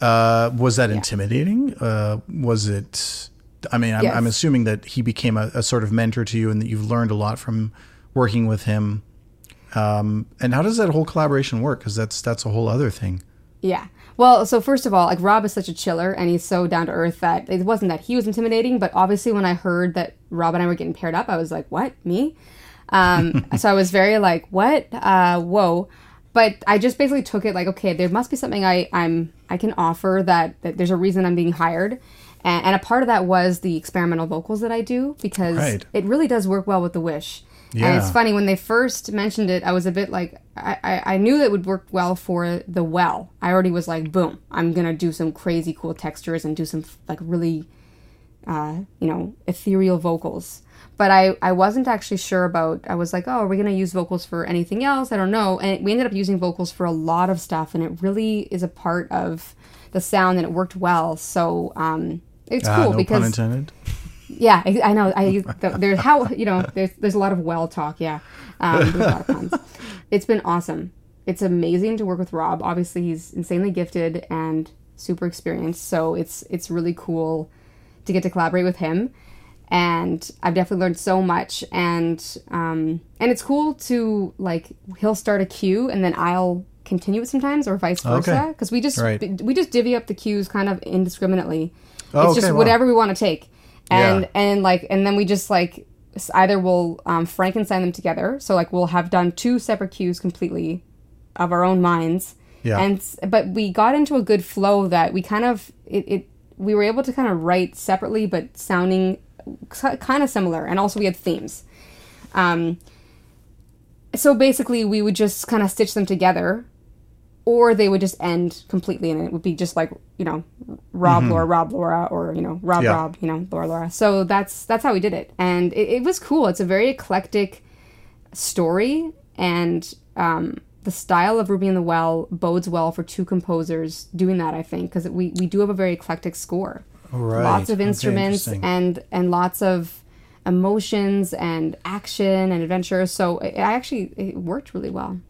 Uh, was that yeah. intimidating? Uh, was it? I mean, I'm, yes. I'm, assuming that he became a, a, sort of mentor to you, and that you've learned a lot from working with him. Um, and how does that whole collaboration work? Because that's that's a whole other thing. Yeah. Well, so first of all, like Rob is such a chiller and he's so down to earth that it wasn't that he was intimidating, but obviously when I heard that Rob and I were getting paired up, I was like, "What? Me?" Um, so I was very like, "What? Uh, whoa!" But I just basically took it like, okay, there must be something I I'm I can offer that, that there's a reason I'm being hired. And, and a part of that was the experimental vocals that I do because right. it really does work well with the Wish. Yeah. And it's funny when they first mentioned it, I was a bit like, I, I, I knew that would work well for the well. I already was like, boom, I'm gonna do some crazy cool textures and do some like really, uh, you know, ethereal vocals. But I, I wasn't actually sure about. I was like, oh, are we gonna use vocals for anything else? I don't know. And we ended up using vocals for a lot of stuff, and it really is a part of the sound, and it worked well. So um, it's uh, cool no because. Yeah, I know. I there's how you know there's there's a lot of well talk. Yeah, um, there's a lot of. It's been awesome. It's amazing to work with Rob. Obviously, he's insanely gifted and super experienced. So it's it's really cool to get to collaborate with him. And I've definitely learned so much. And um, and it's cool to like he'll start a cue and then I'll continue it sometimes or vice versa because okay. we just right. we just divvy up the cues kind of indiscriminately. Oh, it's okay, just whatever we want to take and yeah. and like and then we just like either we'll um, Frankenstein them together. So like we'll have done two separate cues completely of our own minds. Yeah. And but we got into a good flow that we kind of it, it we were able to kind of write separately but sounding kind of similar and also we had themes. Um so basically we would just kind of stitch them together or they would just end completely and it would be just like you know rob mm-hmm. Lora rob Lora or you know rob yeah. rob you know Lora Lora. So that's that's how we did it. And it, it was cool. It's a very eclectic story and um, the style of Ruby and the Well bodes well for two composers doing that i think because we, we do have a very eclectic score. Right. lots of instruments okay, and and lots of emotions and action and adventure. So it, it actually it worked really well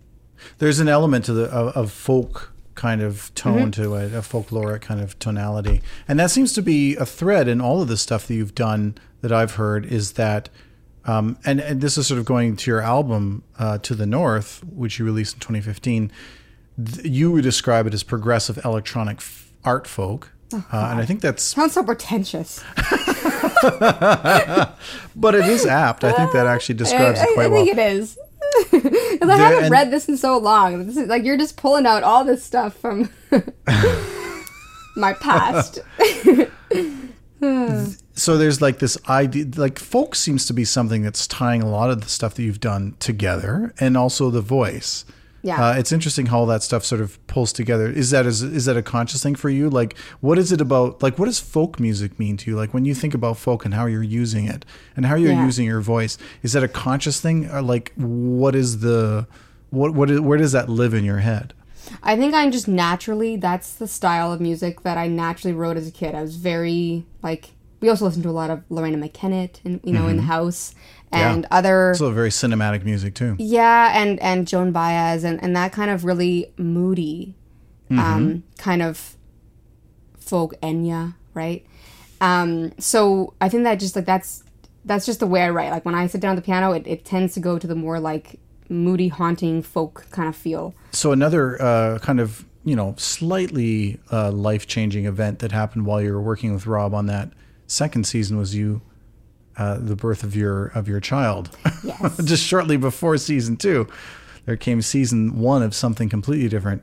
there's an element to the of, of folk kind of tone mm-hmm. to it, a folkloric kind of tonality, and that seems to be a thread in all of the stuff that you've done that I've heard. Is that um, and, and this is sort of going to your album uh, to the north, which you released in 2015. You would describe it as progressive electronic f- art folk. Oh, uh, and I think that's sounds so pretentious. but it is apt. I think that actually describes I, it quite I well. I think it is. Because I haven't read this in so long. This is like you're just pulling out all this stuff from my past. so there's like this idea, like folk seems to be something that's tying a lot of the stuff that you've done together, and also the voice. Yeah. Uh, it's interesting how all that stuff sort of pulls together. Is that is, is that a conscious thing for you? Like, what is it about? Like, what does folk music mean to you? Like, when you think about folk and how you're using it and how you're yeah. using your voice, is that a conscious thing? Or like, what is the what what is, where does that live in your head? I think I'm just naturally that's the style of music that I naturally wrote as a kid. I was very like we also listen to a lot of Loreena McKennitt and you know mm-hmm. in the mm-hmm. house and yeah. other also very cinematic music too yeah and and joan baez and and that kind of really moody mm-hmm. um kind of folk enya right um so i think that just like that's that's just the way i write like when i sit down at the piano it, it tends to go to the more like moody haunting folk kind of feel so another uh kind of you know slightly uh, life-changing event that happened while you were working with rob on that second season was you uh, the birth of your of your child. Yes. Just shortly before season two, there came season one of something completely different.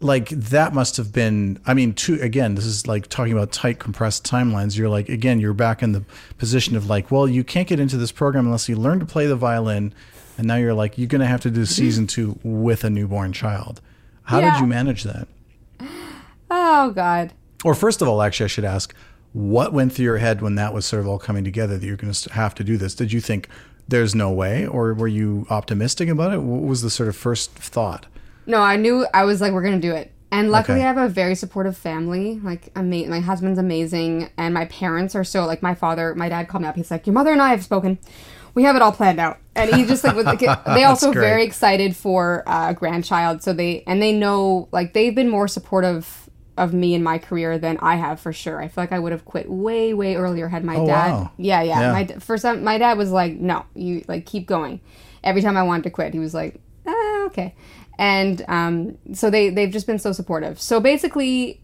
Like that must have been. I mean, two again. This is like talking about tight, compressed timelines. You're like again, you're back in the position of like, well, you can't get into this program unless you learn to play the violin, and now you're like, you're going to have to do season two with a newborn child. How yeah. did you manage that? Oh God. Or first of all, actually, I should ask what went through your head when that was sort of all coming together that you're going to have to do this? Did you think there's no way, or were you optimistic about it? What was the sort of first thought? No, I knew I was like, we're going to do it. And luckily, Okay. I have a very supportive family. Like, ama- my husband's amazing, and my parents are so like my father. My dad called me up. He's like, "Your mother and I have spoken. We have it all planned out." And he just like, was, like they also very excited for uh, a grandchild. So they and they know like they've been more supportive of me in my career than I have for sure. I feel like I would have quit way way earlier had my Oh, dad. wow. Yeah, yeah. Yeah. My for some, my dad was like, "No, you like keep going." Every time I wanted to quit, he was like, ah, "Okay." And um, so they they've just been so supportive. So basically,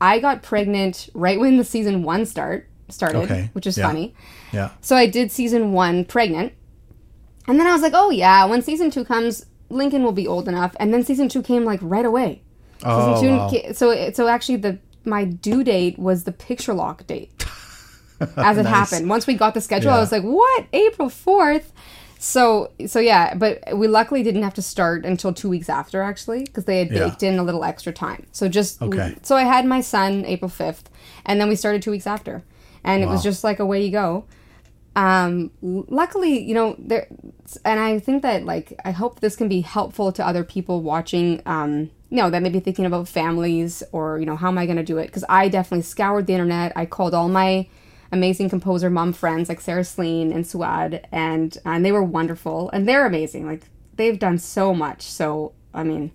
I got pregnant right when the season one start started, Okay, which is yeah. funny. Yeah. So I did season one pregnant, and then I was like, "Oh yeah, when season two comes, Lincoln will be old enough." And then season two came like right away. Oh, two wow. so so actually the my due date was the picture lock date as it Nice. happened. Once we got the schedule, I was like, "What? April 4th?" So so yeah, but we luckily didn't have to start until 2 weeks after actually because they had Yeah. baked in a little extra time. So just Okay. so I had my son April 5th and then we started 2 weeks after. And it was just like away you go. Um luckily, you know, there and I think that like I hope this can be helpful to other people watching um you know, that may be thinking about families or, you know, how am I going to do it? Because I definitely scoured the internet. I called all my amazing composer mom friends like Sarah Slean and Suad, and and they were wonderful and they're amazing. Like they've done so much. So I mean,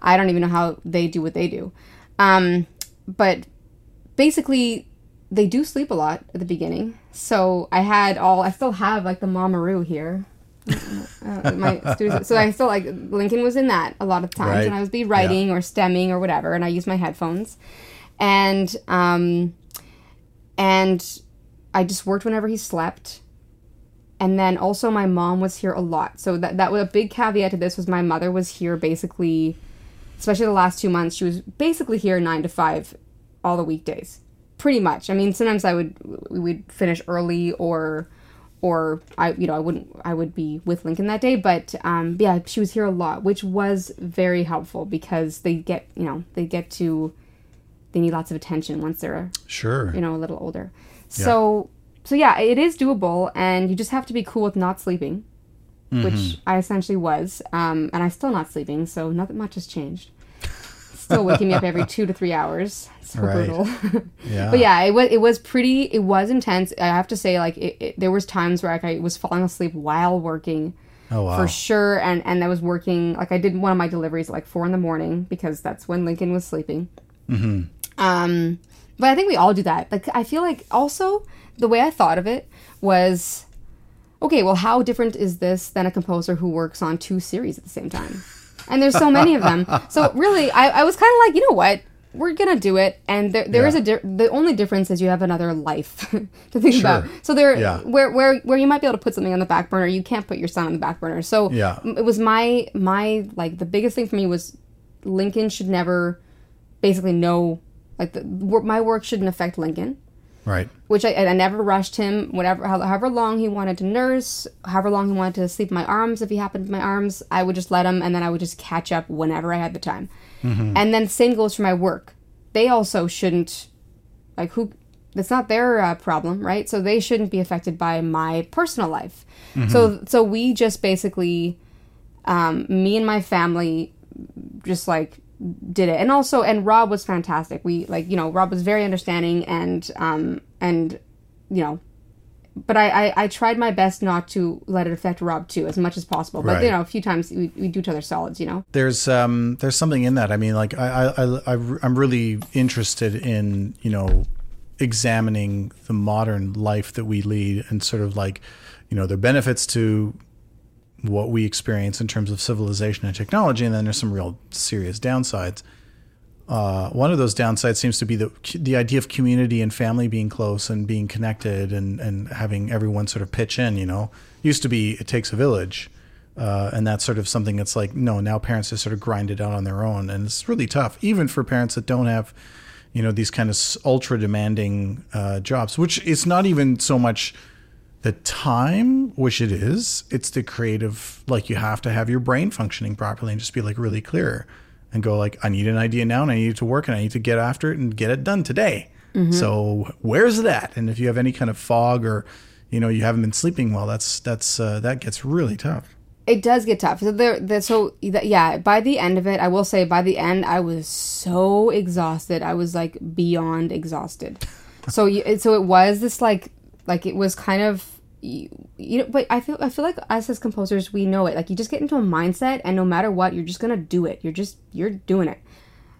I don't even know how they do what they do. Um, but basically, they do sleep a lot at the beginning. So I had all. I still have like the Mamaroo here. Uh, my studio, so I still like Lincoln was in that a lot of times, Right. and I was be writing or stemming or whatever, and I used my headphones, and um, and I just worked whenever he slept. And then also my mom was here a lot. So that that was a big caveat to this was my mother was here basically especially the last 2 months she was basically here 9 to 5 all the weekdays. Pretty much. I mean, sometimes I would we would finish early or or I you know, I wouldn't I would be with Lincoln that day, but um yeah, she was here a lot, which was very helpful because they get, you know, they get to they need lots of attention once they're Sure. you know a little older. So so yeah it is doable and you just have to be cool with not sleeping which i essentially was um, and i'm still not sleeping so nothing much has changed still waking me up every two to three hours so Right. brutal yeah. but yeah it was it was pretty it was intense i have to say like it, it, there was times where like, i was falling asleep while working Oh wow. for sure and and i was working like i did one of my deliveries at like four in the morning because that's when lincoln was sleeping Hmm. um but i think we all do that like i feel like also the way i thought of it was okay well how different is this than a composer who works on two series at the same time and there's so many of them. So really i, I was kind of like you know what? We're gonna do it. And there, there is Yeah. a di- the only difference is you have another life to think about. So there Yeah. where where where you might be able to put something on the back burner you can't put your son on the back burner. So Yeah. it was my my like the biggest thing for me was lincoln should never basically know like the my work shouldn't affect lincoln right. which I, I never rushed him. Whatever however long he wanted to nurse however long he wanted to sleep in my arms if he happened in my arms i would just let him and then i would just catch up whenever i had the time. And then same goes for my work. They also shouldn't like who that's not their uh, problem right? So they shouldn't be affected by my personal life. So so we just basically um, me and my family just like did it and also and rob was fantastic we like you know rob was very understanding and um and you know but I, I i tried my best not to let it affect rob too as much as possible but Right. you know a few times we, we do each other solids you know There's um there's something in that. I mean, like I I I I'm really interested in you know examining the modern life that we lead and sort of like you know there are benefits to what we experience in terms of civilization and technology, and then there's some real serious downsides. Uh, one of those downsides seems to be the the idea of community and family being close and being connected and and having everyone sort of pitch in. You know, used to be it takes a village, uh, and that's sort of something that's like no now parents just sort of grind it out on their own, and it's really tough even for parents that don't have you know these kind of ultra demanding uh, jobs. Which it's not even so much the time, which it is, it's the creative. Like you have to have your brain functioning properly and just be like really clear and go like, I need an idea now and I need it to work and I need to get after it and get it done today. So where's that? And if you have any kind of fog or, you know, you haven't been sleeping well, that's that's uh, that gets really tough. It does get tough. So there, there so yeah. By the end of it, I will say, by the end, I was so exhausted. I was like beyond exhausted. so so it was this like like it was kind of you, you know. But I feel I feel like us as composers, we know it. Like you just get into a mindset, and no matter what, you're just gonna do it. You're just you're doing it.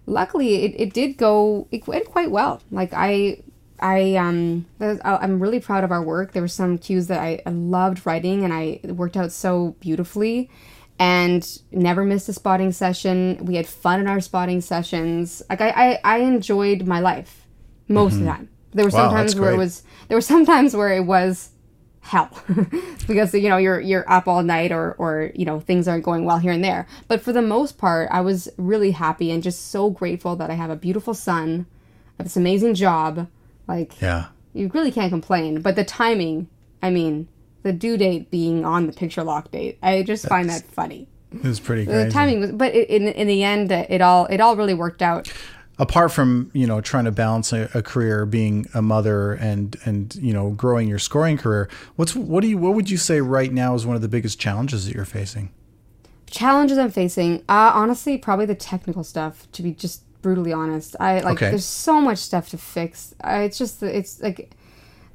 Luckily, it, it did go. It went quite well. Like I I um I'm really proud of our work. There were some cues that I, I loved writing and I it worked out so beautifully and never missed a spotting session. We had fun in our spotting sessions. Like I I, I enjoyed my life most of the time. There were. Wow, some times where it was there were some times where it was hell because you know you're you're up all night or or you know things aren't going well here and there but for the most part i was really happy and just so grateful that i have a beautiful son I have this amazing job like Yeah. you really can't complain. But the timing, I mean, the due date being on the picture lock date, I just find that funny. It was pretty The timing was, but in in the end, it all it all really worked out. Apart from you know trying to balance a, a career being a mother and and you know growing your scoring career what's what do you what would you say right now is one of the biggest challenges that you're facing Challenges I'm facing, uh, honestly, probably the technical stuff. To be just brutally honest, I like Okay. there's so much stuff to fix. I, it's just it's like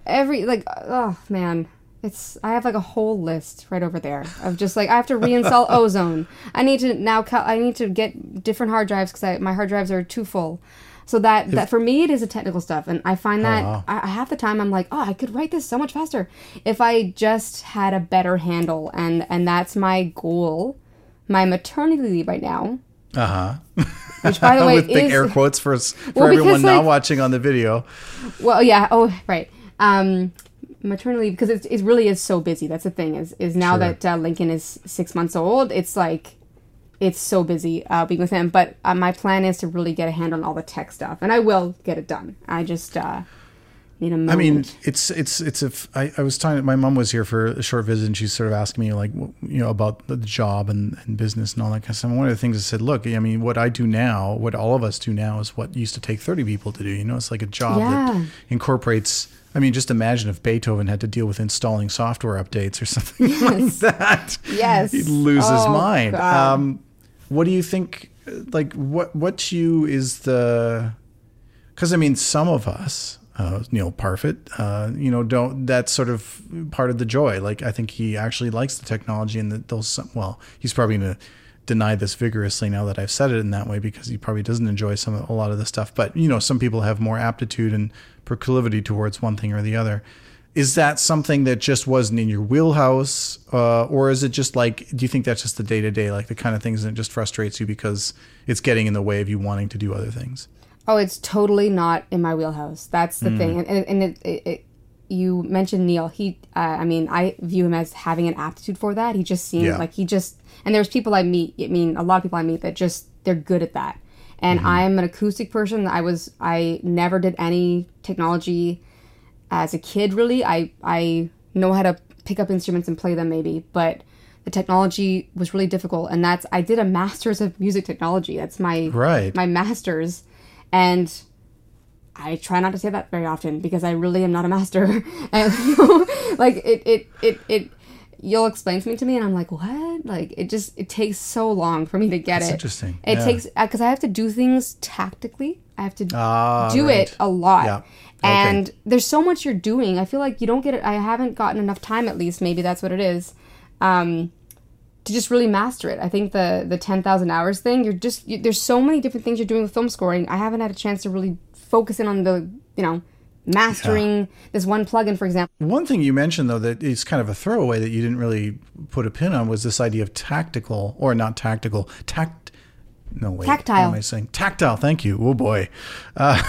every like oh man. It's I have like a whole list right over there of just like I have to reinstall Ozone. I need to now cal- I need to get different hard drives because my hard drives are too full. So that that for me it is a technical stuff, and I find that wow. I, half the time I'm like, oh, I could write this so much faster if I just had a better handle, and and that's my goal. My maternity leave right now, uh-huh which by the way with big is air quotes for for Well, everyone not like- watching on the video well, yeah, oh right, um, maternity leave because it, it really is so busy. That's the thing is is now Sure. that uh, Lincoln is six months old, it's like it's so busy uh, being with him. But uh, my plan is to really get a hand on all the tech stuff, and I will get it done. I just uh, need a moment. I mean, it's it's it's a. f- I, I was talking. My mom was here for a short visit, and she's sort of asking me like, you know, about the job and, and business and all that kind of stuff. And one of the things I said, look, I mean, what I do now, what all of us do now, is what used to take thirty people to do. You know, it's like a job that incorporates. I mean, just imagine if Beethoven had to deal with installing software updates or something like that. Yes. he'd lose his Oh, mind. Um, what do you think? Like, what what to you is the because I mean, some of us, uh, Neil Parfitt, uh, you know, don't. That's sort of part of the joy. Like, I think he actually likes the technology, and that those. Well, he's probably going to deny this vigorously now that I've said it in that way because he probably doesn't enjoy some a lot of the stuff. But you know, some people have more aptitude and proclivity towards one thing or the other. Is that something that just wasn't in your wheelhouse, uh, or is it just like? Do you think that's just the day to day, like the kind of things that just frustrates you because it's getting in the way of you wanting to do other things? Oh, it's totally not in my wheelhouse. That's the thing. And, and, and it, it, it, you mentioned Neil. He, uh, I mean, I view him as having an aptitude for that. He just seems Yeah. like he just, and there's people I meet, I mean, a lot of people I meet that just, they're good at that. And Mm-hmm. I'm an acoustic person. I was, I never did any technology as a kid, really. I, I know how to pick up instruments and play them maybe, but the technology was really difficult. And that's, I did a master's of music technology. That's my, Right. my master's and I try not to say that very often because I really am not a master. and like it, it, it, it, you'll explain something to me, and I'm like, what? Like it just it takes so long for me to get That's it. interesting. It Yeah. takes because I have to do things tactically. I have to Ah, do right. it a lot. Yeah. Okay. And there's so much you're doing. I feel like you don't get it. I haven't gotten enough time, at least. Maybe that's what it is. Um, to just really master it. I think the the ten thousand hours thing. You're just you, there's so many different things you're doing with film scoring. I haven't had a chance to really focus in on the you know mastering this one plugin, for example. One thing you mentioned though that is kind of a throwaway that you didn't really put a pin on was this idea of tactical or not tactical tact. No wait, Tactile. What am I saying? Tactile. Thank you. Oh boy, uh,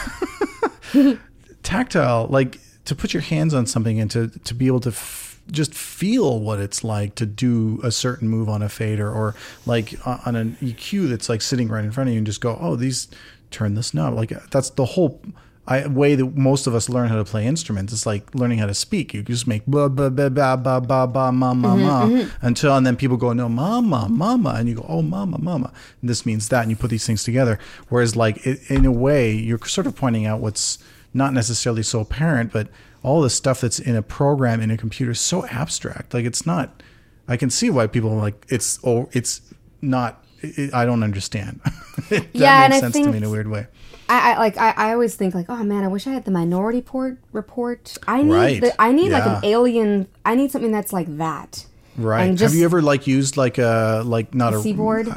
tactile. Like to put your hands on something and to to be able to. F- just feel what it's like to do a certain move on a fader or like uh, on an EQ that's like sitting right in front of you and just go, oh, these turn this knob. Like that's the whole I, way that most of us learn how to play instruments. It's like learning how to speak. You just make blah blah blah blah blah blah blah ma ma ma until and then people go no mama mama and you go oh mama mama and this means that and you put these things together. Whereas like it, in a way you're sort of pointing out what's not necessarily so apparent, but all the stuff that's in a program in a computer is so abstract. Like it's not I can see why people are like it's oh it's not. It, I don't understand. that Yeah, and makes I sense to me think- in a weird way. I, I like I, I always think like oh man I wish I had the minority port report I need Right. the, I need like an alien I need something that's like that Right. Just- Have you ever like used like a like not a Seaboard?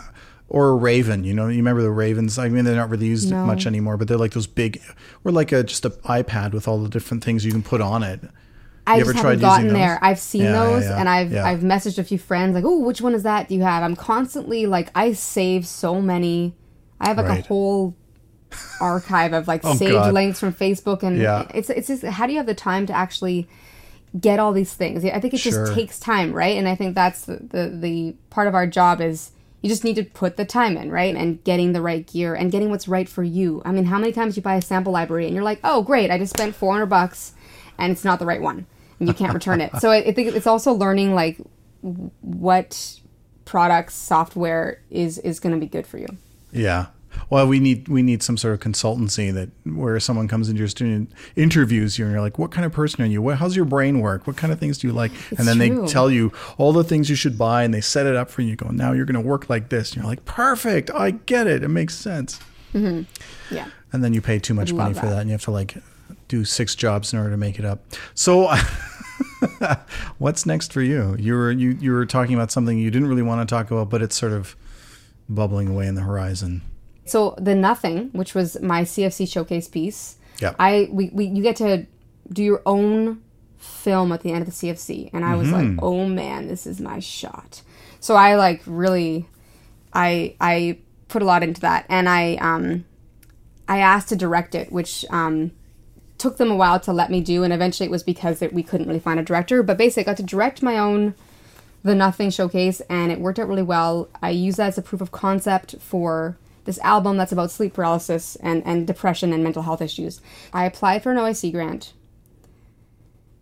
Or a raven? You know, you remember the ravens? I mean, they're not really used No. much anymore, but they're like those big, or like a just an iPad with all the different things you can put on it. I You just tried haven't gotten those? there I've seen Yeah, yeah, those yeah. and I've Yeah. I've messaged a few friends like oh which one is that do you have I'm constantly like I save so many I have like Right. a whole archive of like Oh, saved God. links from Facebook and Yeah. it's it's just how do you have the time to actually get all these things I think it Sure. just takes time right and I think that's the, the the part of our job is you just need to put the time in right? And getting the right gear and getting what's right for you. I mean how many times you buy a sample library and you're like oh great I just spent 400 bucks and it's not the right one. And you can't return it. So I, I think it's also learning like what products software is is going to be good for you. Yeah. Well, we need we need some sort of consultancy that where someone comes into your student interviews you and you're like, what kind of person are you? What, how's your brain work? What kind of things do you like? and then true. they tell you all the things you should buy and they set it up for you. You Go now you're going to work like this. And you're like, perfect. I get it. It makes sense. Mm-hmm. yeah And then you pay too much money for that. that, and you have to like do six jobs in order to make it up. So. What's next for you? You were you you were talking about something you didn't really want to talk about, but it's sort of bubbling away in the horizon. So the nothing, which was my CFC showcase piece, Yeah. I we, we you get to do your own film at the end of the CFC, and I was like, oh man, this is my shot. So I like really, I I put a lot into that, and I um I asked to direct it, which um took them a while to let me do, and eventually it was because that we couldn't really find a director. But basically, I got to direct my own the Nothing showcase, and it worked out really well. I used that as a proof of concept for this album that's about sleep paralysis and, and depression and mental health issues. I applied for an OAC grant.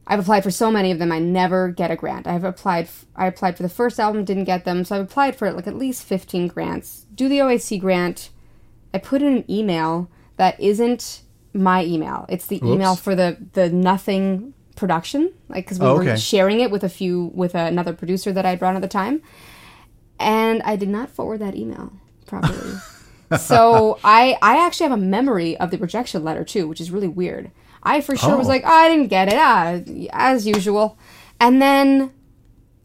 I've applied for so many of them. I never get a grant. I've applied. f- I applied for the first album, didn't get them. So I've applied for like at least fifteen grants. Do the OAC grant. I put in an email that isn't my email. It's the email for the the Nothing production, like because we Oh, were sharing it with a few with another producer that I brought at the time, and I did not forward that email properly. so I I actually have a memory of the rejection letter too, which is really weird. I for sure was Oh. like, oh, I didn't get it, ah, as usual, and then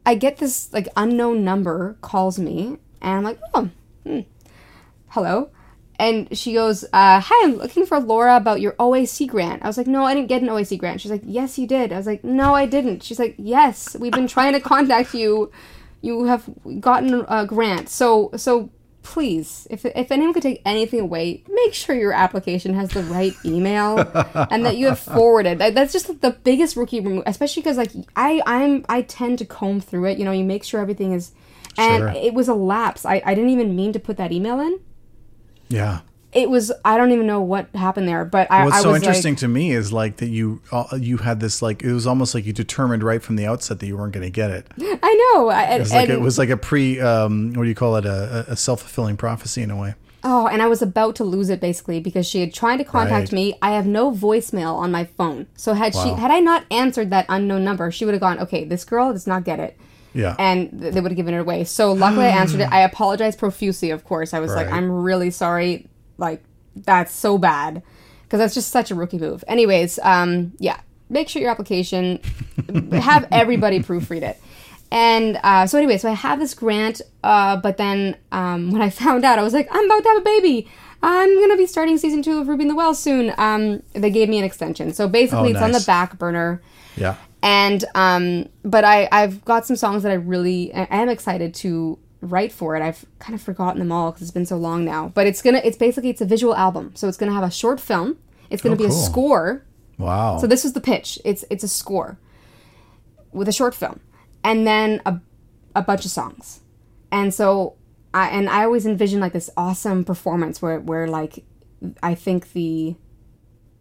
I get this like unknown number calls me, and I'm like, oh, hmm. hello. And she goes, uh, Hi, I'm looking for Lora about your OAC grant. I was like, No, I didn't get an OAC grant. She's like, Yes, you did. I was like, No, I didn't. She's like, Yes, we've been trying to contact you. You have gotten a grant. So, so please, if, if anyone could take anything away, make sure your application has the right email and that you have forwarded. That- That's just the biggest rookie remove, especially because like I, I'm, I tend to comb through it. You know, you make sure everything is, and Sure. it was a lapse. I, I didn't even mean to put that email in Yeah. It was I don't even know what happened there, but I, What's I so interesting like, to me is like that you uh, you had this like it was almost like you determined right from the outset that you weren't going to get it. I know, I, It was like it was like a pre um, what do you call it a, a self fulfilling prophecy in a way. oh, and I was about to lose it basically because she had tried to contact Right. me. I have no voicemail on my phone, so had she had I not answered that unknown number, she would have gone, okay, this girl does not get it. Yeah. And they would have given it away. So luckily, I answered it. I apologized profusely. Of course, I was like, "I'm really sorry. Like, that's so bad," because that's just such a rookie move. Anyways, um, yeah, make sure your application have everybody proofread it. And uh, so anyway, so I have this grant, uh, but then um, when I found out, I was like, I'm about to have a baby. I'm gonna be starting season two of Ruby and the Well soon. Um, they gave me an extension, so basically Oh, it's on the back burner yeah. and um but i i've got some songs that i really i am excited to write for it. I've kind of forgotten them all because it's been so long now. But it's gonna it's basically it's a visual album. So it's gonna have a short film. It's gonna Oh, be a score. Wow. so this is the pitch. It's it's a score with a short film and then a, a bunch of songs. And so I, and i always envision like this awesome performance where where like i think the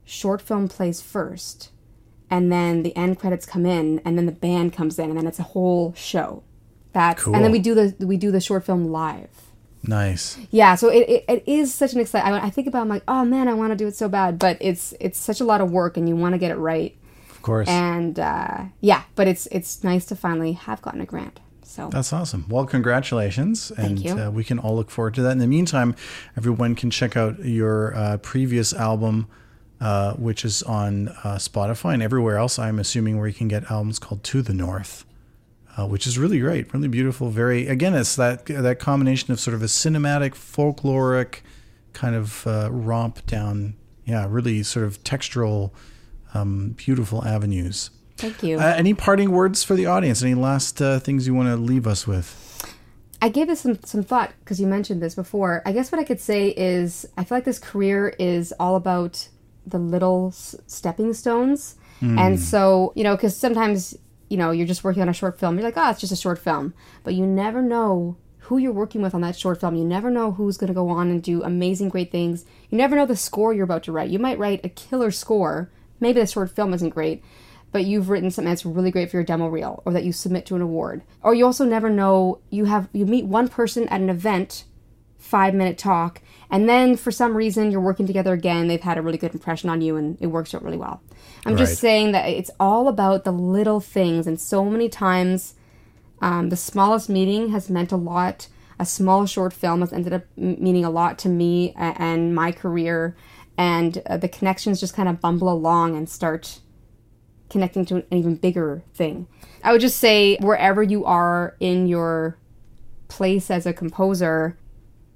short film plays first and then the end credits come in and then the band comes in and then it's a whole show that's and then we do the we do the short film live nice. yeah so it, it, it is such an exciting I, I think about it, i'm like oh man i want to do it so bad but it's it's such a lot of work and you want to get it right Of course. and uh, yeah but it's it's nice to finally have gotten a grant So That's awesome. Well, congratulations. and. Uh, we can all look forward to that. In the meantime, everyone can check out your uh, previous album, uh, which is on uh, Spotify and everywhere else, I'm assuming, where you can get albums called To the North. Uh, which is really great, really beautiful. Very again, it's that that combination of sort of a cinematic, folkloric kind of uh, romp down, yeah, really sort of textural, um, beautiful avenues. thank you. Uh, any parting words for the audience? Any last uh, things you want to leave us with? I gave this some, some thought because you mentioned this before. I guess what I could say is I feel like this career is all about the little s- stepping stones. And so, you know, because sometimes, you know, you're just working on a short film. You're like, oh, it's just a short film. But you never know who you're working with on that short film. You never know who's going to go on and do amazing, great things. You never know the score you're about to write. You might write a killer score. Maybe the short film isn't great, but you've written something that's really great for your demo reel or that you submit to an award. Or you also never know you have you meet one person at an event, 5 minute talk, and then for some reason you're working together again, they've had a really good impression on you and it works out really well. I'm Right. just saying that it's all about the little things and so many times um, the smallest meeting has meant a lot. A small short film has ended up meaning a lot to me and my career, and uh, the connections just kind of bumble along and start connecting to an even bigger thing. I would just say wherever you are in your place as a composer,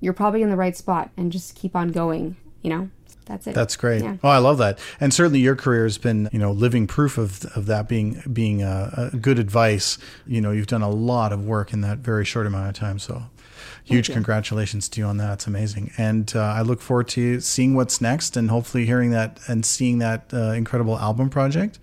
you're probably in the right spot, and just keep on going. You know, that's it. That's great. Yeah. Oh, I love that. And certainly your career has been, you know, living proof of, of that being being a, a good advice. You know, you've done a lot of work in that very short amount of time. So huge congratulations to you on that. It's amazing. And uh, I look forward to seeing what's next and hopefully hearing that and seeing that uh, incredible album project.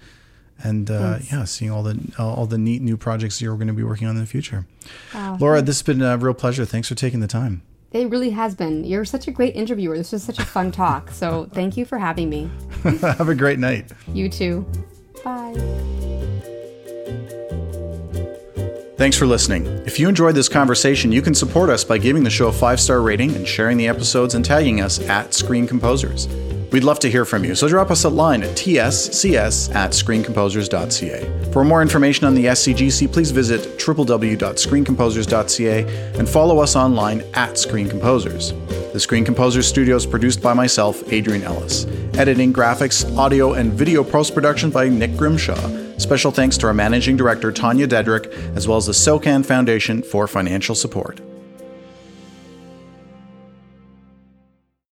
And uh, yeah, seeing all the all the neat new projects you're going to be working on in the future. Wow, Lora, this has been a real pleasure. Thanks for taking the time. It really has been. You're such a great interviewer. This was such a fun talk. So thank you for having me. Have a great night. You too. Bye. Thanks for listening. If you enjoyed this conversation, you can support us by giving the show a five star rating and sharing the episodes and tagging us at Screen Composers. We'd love to hear from you, so drop us a line at tscs at screencomposers.ca. For more information on the SCGC, please visit www.screencomposers.ca and follow us online at Screen Composers. The Screen Composers studio is produced by myself, Adrian Ellis. Editing, graphics, audio, and video post production by Nick Grimshaw. Special thanks to our managing director, Tanya Dedrick, as well as the SOCAN Foundation for financial support.